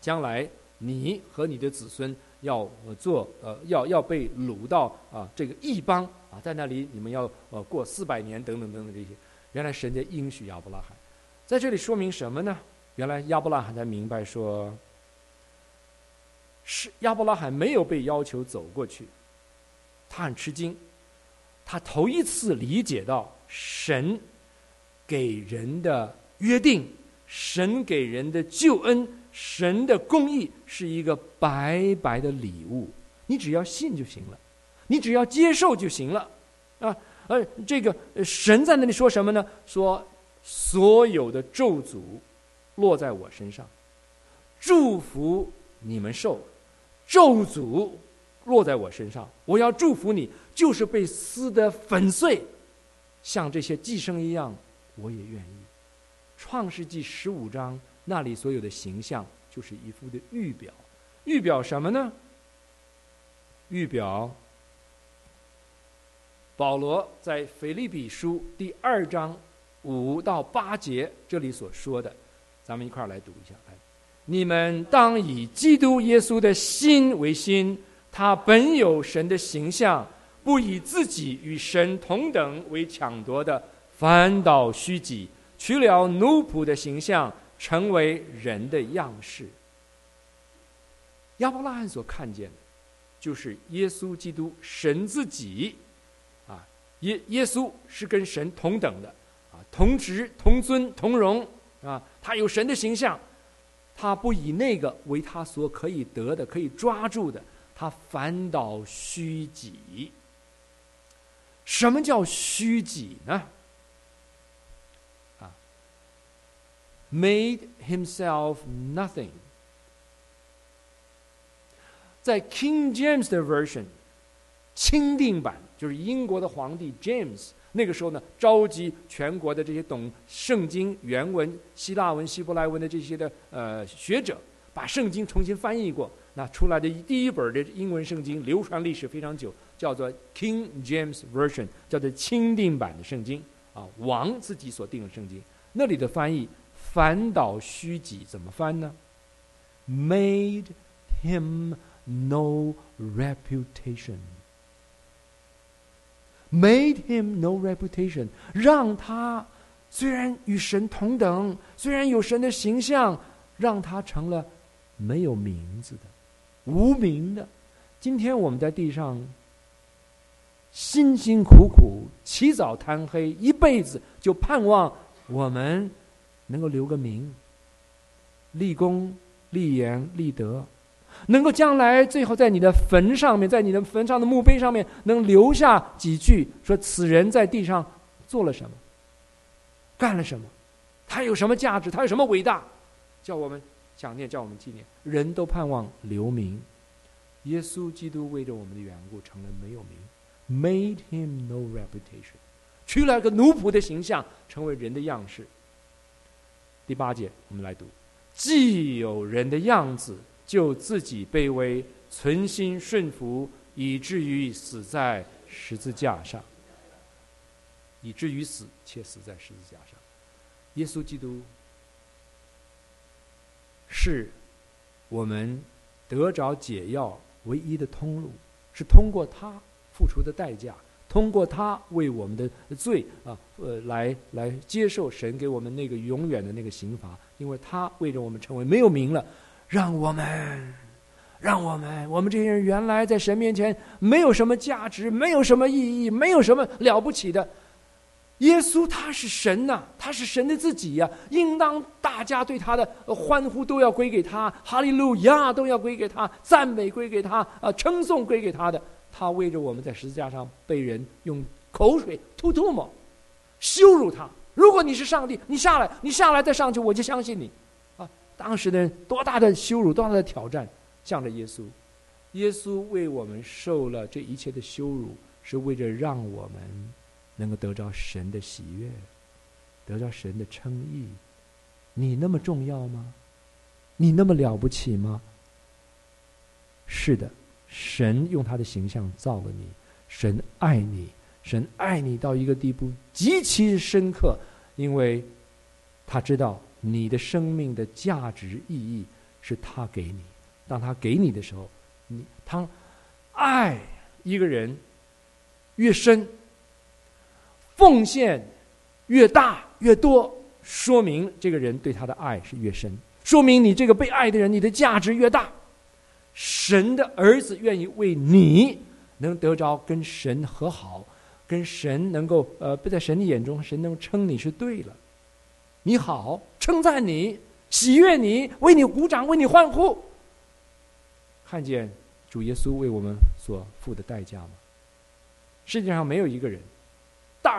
将来你和你的子孙要做呃要要被掳到啊这个异邦啊，在那里你们要呃过四百年等等等等这些。原来神在应许亚伯拉罕，在这里说明什么呢？原来亚伯拉罕才明白说。是亚伯拉罕没有被要求走过去，他很吃惊，他头一次理解到神给人的约定，神给人的救恩，神的公义是一个白白的礼物，你只要信就行了，你只要接受就行了，啊，而这个神在那里说什么呢？说所有的咒诅落在我身上，祝福你们受。咒诅落在我身上，我要祝福你，就是被撕得粉碎，像这些寄生一样，我也愿意。创世纪十五章那里所有的形象，就是一幅的预表，预表什么呢？预表保罗在腓立比书第二章五到八节这里所说的，咱们一块儿来读一下，来。你们当以基督耶稣的心为心，他本有神的形象，不以自己与神同等为抢夺的，反倒虚己，取了奴仆的形象，成为人的样式。亚伯拉罕所看见的，就是耶稣基督神自己，啊，耶耶稣是跟神同等的，啊，同职同尊同荣，啊，他有神的形象。他不以那个为他所可以得的、可以抓住的，他反倒虚己。什么叫虚己呢？啊，made himself nothing。在 King James 的 version，钦定版就是英国的皇帝 James。那个时候呢，召集全国的这些懂圣经原文、希腊文、希伯来文的这些的呃学者，把圣经重新翻译过。那出来的第一本的英文圣经，流传历史非常久，叫做 King James Version，叫做钦定版的圣经啊，王自己所定的圣经。那里的翻译反倒虚己，怎么翻呢？Made him no reputation。Made him no reputation，让他虽然与神同等，虽然有神的形象，让他成了没有名字的、无名的。今天我们在地上辛辛苦苦、起早贪黑，一辈子就盼望我们能够留个名，立功、立言、立德。能够将来最后在你的坟上面，在你的坟上的墓碑上面，能留下几句说：“此人在地上做了什么，干了什么，他有什么价值，他有什么伟大，叫我们想念，叫我们纪念。”人都盼望留名。耶稣基督为着我们的缘故成了没有名，made him no reputation，取了个奴仆的形象，成为人的样式。第八节，我们来读：既有人的样子，就自己卑微，存心顺服，以至于死在十字架上。以至于死，且死在十字架上。耶稣基督是我们得着解药唯一的通路，是通过他付出的代价，通过他为我们的罪啊，呃，来来接受神给我们那个永远的那个刑罚，因为他为着我们成为没有名了，让我们，让我们，我们这些人原来在神面前没有什么价值，没有什么意义，没有什么了不起的。耶稣他是神呐，他是神的自己呀，应当大家对他的欢呼都要归给他，哈利路亚都要归给他，赞美归给他，啊，称颂归给他的。他为着我们在十字架上被人用口水吐唾沫，羞辱他。如果你是上帝，你下来，你下来再上去，我就相信你。啊，当时的人多大的羞辱，多大的挑战，向着耶稣。耶稣为我们受了这一切的羞辱，是为着让我们。能够得着神的喜悦，得着神的称义，你那么重要吗？你那么了不起吗？是的，神用他的形象造了你，神爱你，神爱你到一个地步极其深刻，因为他知道你的生命的价值意义是他给你。当他给你的时候，你他爱一个人越深。奉献越大越多，说明这个人对他的爱是越深，说明你这个被爱的人，你的价值越大。神的儿子愿意为你能得着跟神和好，跟神能够呃不在神的眼中，神能称你是对了。你好，称赞你，喜悦你，为你鼓掌，为你欢呼。看见主耶稣为我们所付的代价吗？世界上没有一个人。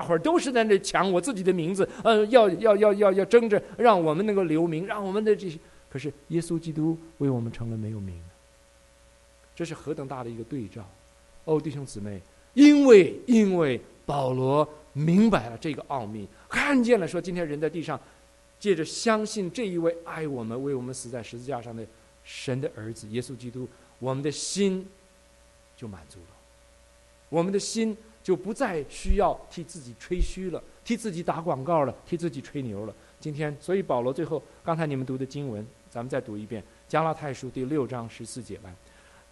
大伙儿都是在那抢我自己的名字，呃，要要要要要争着让我们能够留名，让我们的这些。可是耶稣基督为我们成了没有名，这是何等大的一个对照！哦，弟兄姊妹，因为因为保罗明白了这个奥秘，看见了说今天人在地上，借着相信这一位爱我们、为我们死在十字架上的神的儿子耶稣基督，我们的心就满足了，我们的心。就不再需要替自己吹嘘了，替自己打广告了，替自己吹牛了。今天，所以保罗最后，刚才你们读的经文，咱们再读一遍《加拉太书》第六章十四节吧。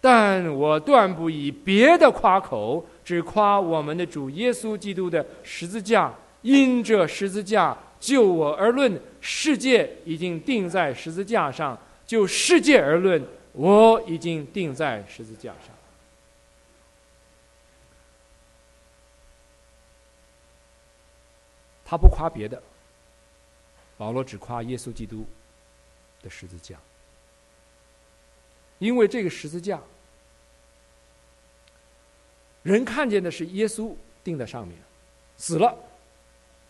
但我断不以别的夸口，只夸我们的主耶稣基督的十字架。因这十字架，就我而论，世界已经定在十字架上；就世界而论，我已经定在十字架上。他不夸别的，保罗只夸耶稣基督的十字架，因为这个十字架，人看见的是耶稣钉在上面，死了。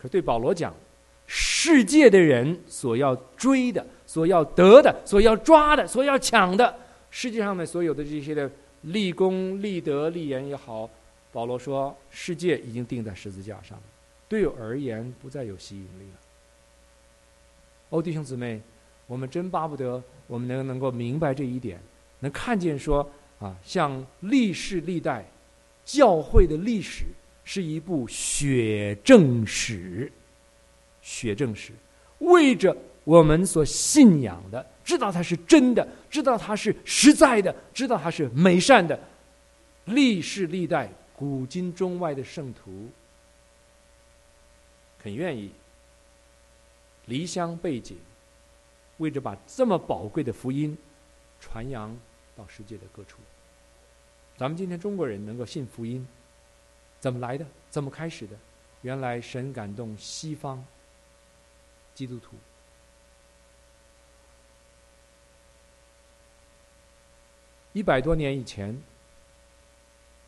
可对保罗讲，世界的人所要追的、所要得的、所要抓的、所要抢的，世界上的所有的这些的立功、立德、立言也好，保罗说，世界已经钉在十字架上了。对我而言，不再有吸引力了。哦，弟兄姊妹，我们真巴不得我们能能够明白这一点，能看见说啊，像历世历代教会的历史是一部血证史，血证史，为着我们所信仰的，知道它是真的，知道它是实在的，知道它是美善的，历世历代古今中外的圣徒。很愿意离乡背井，为着把这么宝贵的福音传扬到世界的各处。咱们今天中国人能够信福音，怎么来的？怎么开始的？原来神感动西方基督徒。一百多年以前，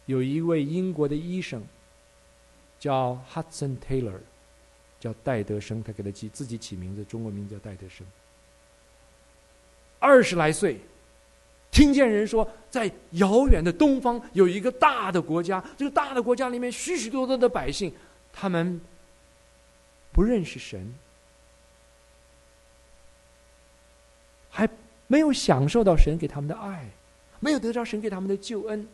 有一位英国的医生叫 Hudson Taylor。叫戴德生，他给他起自己起名字，中国名字叫戴德生。二十来岁，听见人说，在遥远的东方有一个大的国家，这个大的国家里面许许多多的百姓，他们不认识神，还没有享受到神给他们的爱，没有得到神给他们的救恩，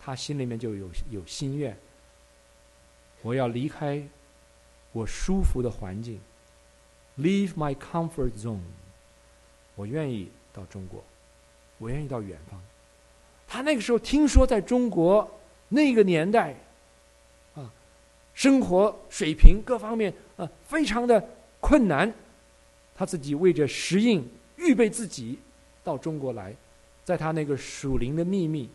他心里面就有有心愿，我要离开我舒服的环境，leave my comfort zone，我愿意到中国。我愿意到远方。他那个时候听说，在中国那个年代，啊，生活水平各方面啊非常的困难，他自己为着适应，预备自己到中国来，在他那个《属灵的秘密》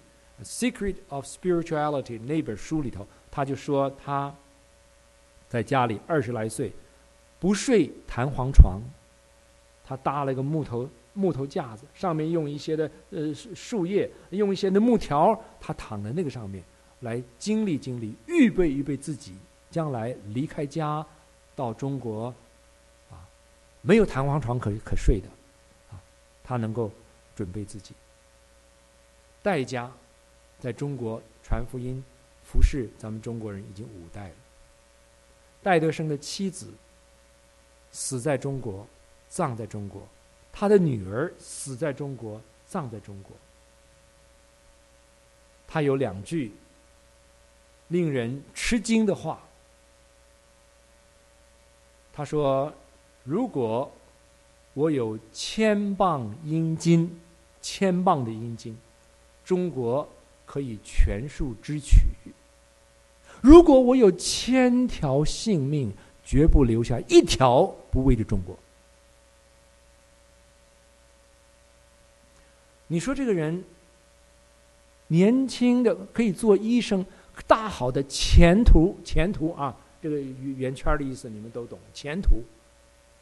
《Secret of Spirituality》那本书里头，他就说他在家里二十来岁，不睡弹簧床，他搭了个木头。木头架子上面用一些的呃树叶，用一些的木条，他躺在那个上面来经历经历，预备预备自己将来离开家到中国，啊，没有弹簧床可可睡的，啊，他能够准备自己。戴家在中国传福音服侍咱们中国人已经五代了。戴德生的妻子死在中国，葬在中国。他的女儿死在中国，葬在中国。他有两句令人吃惊的话。他说：“如果我有千磅阴金，千磅的阴金，中国可以全数支取；如果我有千条性命，绝不留下一条不为着中国。”你说这个人年轻的可以做医生，大好的前途，前途啊，这个圆圈的意思你们都懂，前途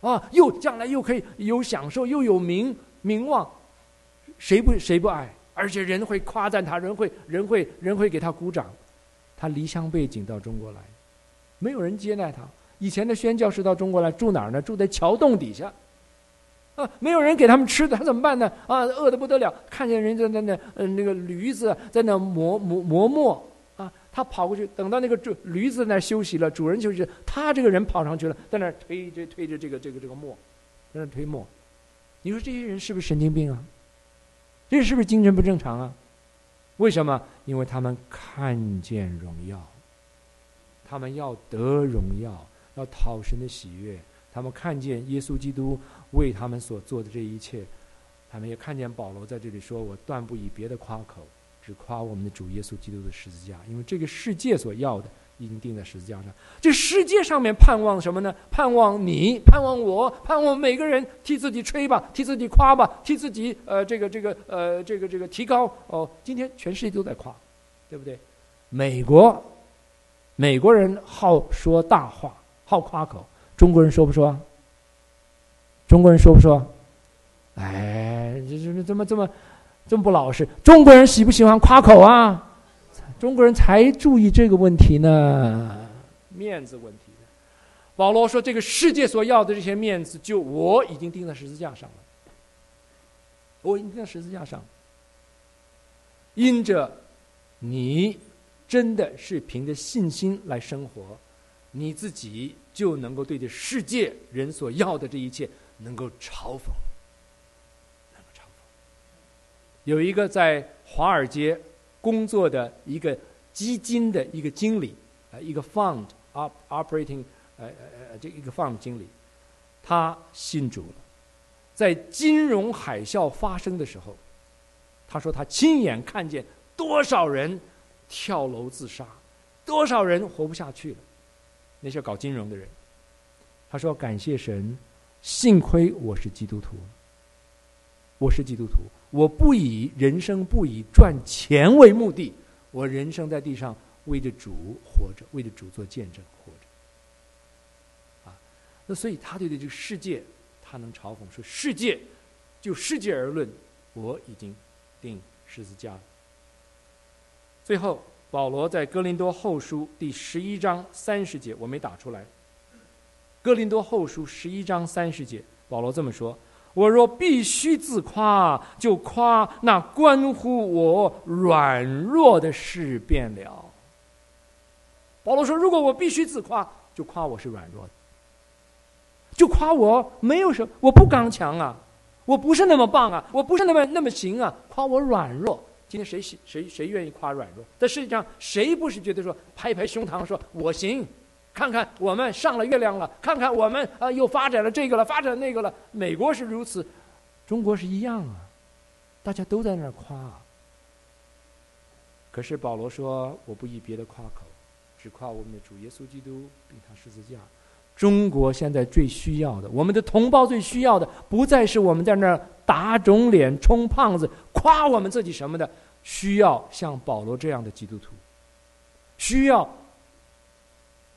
啊，又将来又可以有享受，又有名名望，谁不谁不爱？而且人会夸赞他，人会人会人会给他鼓掌。他离乡背井到中国来，没有人接待他。以前的宣教士到中国来住哪儿呢？住在桥洞底下。啊，没有人给他们吃的，他怎么办呢？啊，饿得不得了。看见人家在那那，呃，那个驴子在那磨磨磨磨，啊，他跑过去，等到那个主驴子那休息了，主人休息，他这个人跑上去了，在那推着推着这个这个这个磨，在那推磨。你说这些人是不是神经病啊？这是不是精神不正常啊？为什么？因为他们看见荣耀，他们要得荣耀，要讨神的喜悦。他们看见耶稣基督为他们所做的这一切，他们也看见保罗在这里说：“我断不以别的夸口，只夸我们的主耶稣基督的十字架，因为这个世界所要的已经钉在十字架上。这世界上面盼望什么呢？盼望你，盼望我，盼望每个人替自己吹吧，替自己夸吧，替自己呃这个这个呃这个这个提高哦。今天全世界都在夸，对不对？美国，美国人好说大话，好夸口。”中国人说不说？中国人说不说？哎，这这这么这么这么不老实？中国人喜不喜欢夸口啊？中国人才注意这个问题呢，面子问题。保罗说：“这个世界所要的这些面子，就我已经钉在十字架上了。我已经钉在十字架上，因着你真的是凭着信心来生活。”你自己就能够对这世界人所要的这一切能够嘲讽，能够嘲讽。有一个在华尔街工作的一个基金的一个经理，啊，一个 fund op operating，呃呃呃，这一个 fund 经理，他信主了。在金融海啸发生的时候，他说他亲眼看见多少人跳楼自杀，多少人活不下去了。那些搞金融的人，他说：“感谢神，幸亏我是基督徒，我是基督徒，我不以人生不以赚钱为目的，我人生在地上为着主活着，为着主做见证活着。”啊，那所以他对这个世界，他能嘲讽说：“世界，就世界而论，我已经定十字架了。”最后。保罗在哥林多后书第十一章三十节，我没打出来。哥林多后书十一章三十节，保罗这么说：“我若必须自夸，就夸那关乎我软弱的事变了。保罗说：“如果我必须自夸，就夸我是软弱的，就夸我没有什么，我不刚强啊，我不是那么棒啊，我不是那么那么行啊，夸我软弱。今天谁谁谁愿意夸软弱？在世界上，谁不是觉得说拍拍胸膛说我行？看看我们上了月亮了，看看我们啊又发展了这个了，发展那个了。美国是如此，中国是一样啊，大家都在那儿夸。可是保罗说：我不以别的夸口。”只夸我们的主耶稣基督并他十字架。中国现在最需要的，我们的同胞最需要的，不再是我们在那儿打肿脸充胖子，夸我们自己什么的，需要像保罗这样的基督徒。需要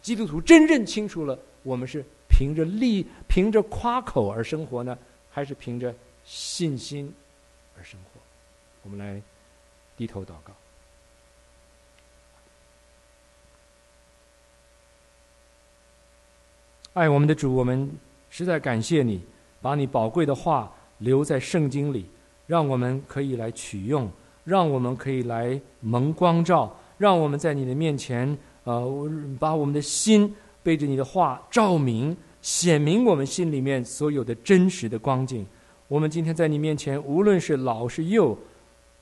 基督徒真正清楚了，我们是凭着利、凭着夸口而生活呢，还是凭着信心而生活？我们来低头祷告。爱我们的主，我们实在感谢你，把你宝贵的话留在圣经里，让我们可以来取用，让我们可以来蒙光照，让我们在你的面前，呃，把我们的心背着你的话照明，显明我们心里面所有的真实的光景。我们今天在你面前，无论是老是幼，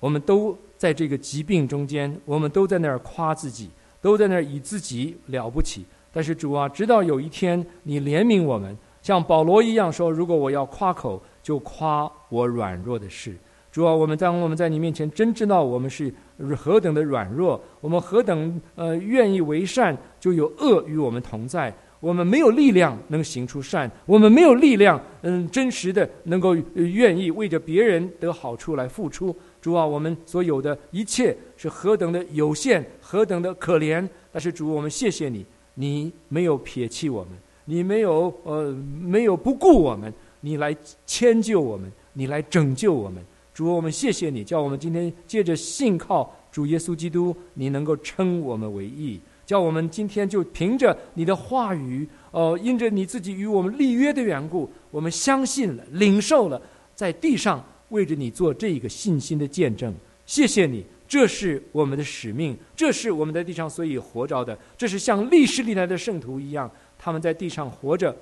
我们都在这个疾病中间，我们都在那儿夸自己，都在那儿以自己了不起。但是主啊，直到有一天你怜悯我们，像保罗一样说：“如果我要夸口，就夸我软弱的事。”主啊，我们当我们在你面前真知道我们是何等的软弱，我们何等呃愿意为善，就有恶与我们同在。我们没有力量能行出善，我们没有力量嗯真实的能够愿意为着别人得好处来付出。主啊，我们所有的一切是何等的有限，何等的可怜。但是主，我们谢谢你。你没有撇弃我们，你没有呃没有不顾我们，你来迁就我们，你来拯救我们。主，我们谢谢你，叫我们今天借着信靠主耶稣基督，你能够称我们为义，叫我们今天就凭着你的话语，呃，因着你自己与我们立约的缘故，我们相信了，领受了，在地上为着你做这一个信心的见证。谢谢你。这是我们的使命，这是我们在地上所以活着的。这是像历史历来的圣徒一样，他们在地上活着，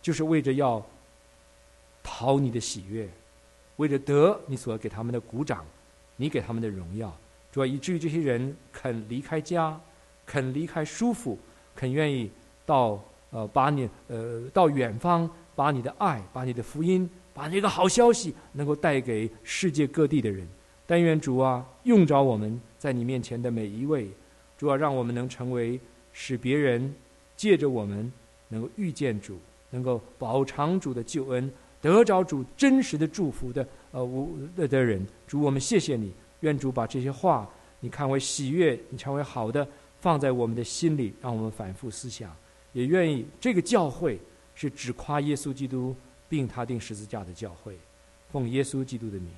就是为着要讨你的喜悦，为着得你所给他们的鼓掌，你给他们的荣耀。主要以至于这些人肯离开家，肯离开舒服，肯愿意到呃把你呃到远方，把你的爱，把你的福音，把这个好消息能够带给世界各地的人。但愿主啊，用着我们在你面前的每一位，主啊，让我们能成为使别人借着我们能够遇见主，能够饱尝主的救恩，得着主真实的祝福的呃无的的人。主，我们谢谢你，愿主把这些话你看为喜悦，你成为好的，放在我们的心里，让我们反复思想。也愿意这个教会是只夸耶稣基督并他定十字架的教会，奉耶稣基督的名，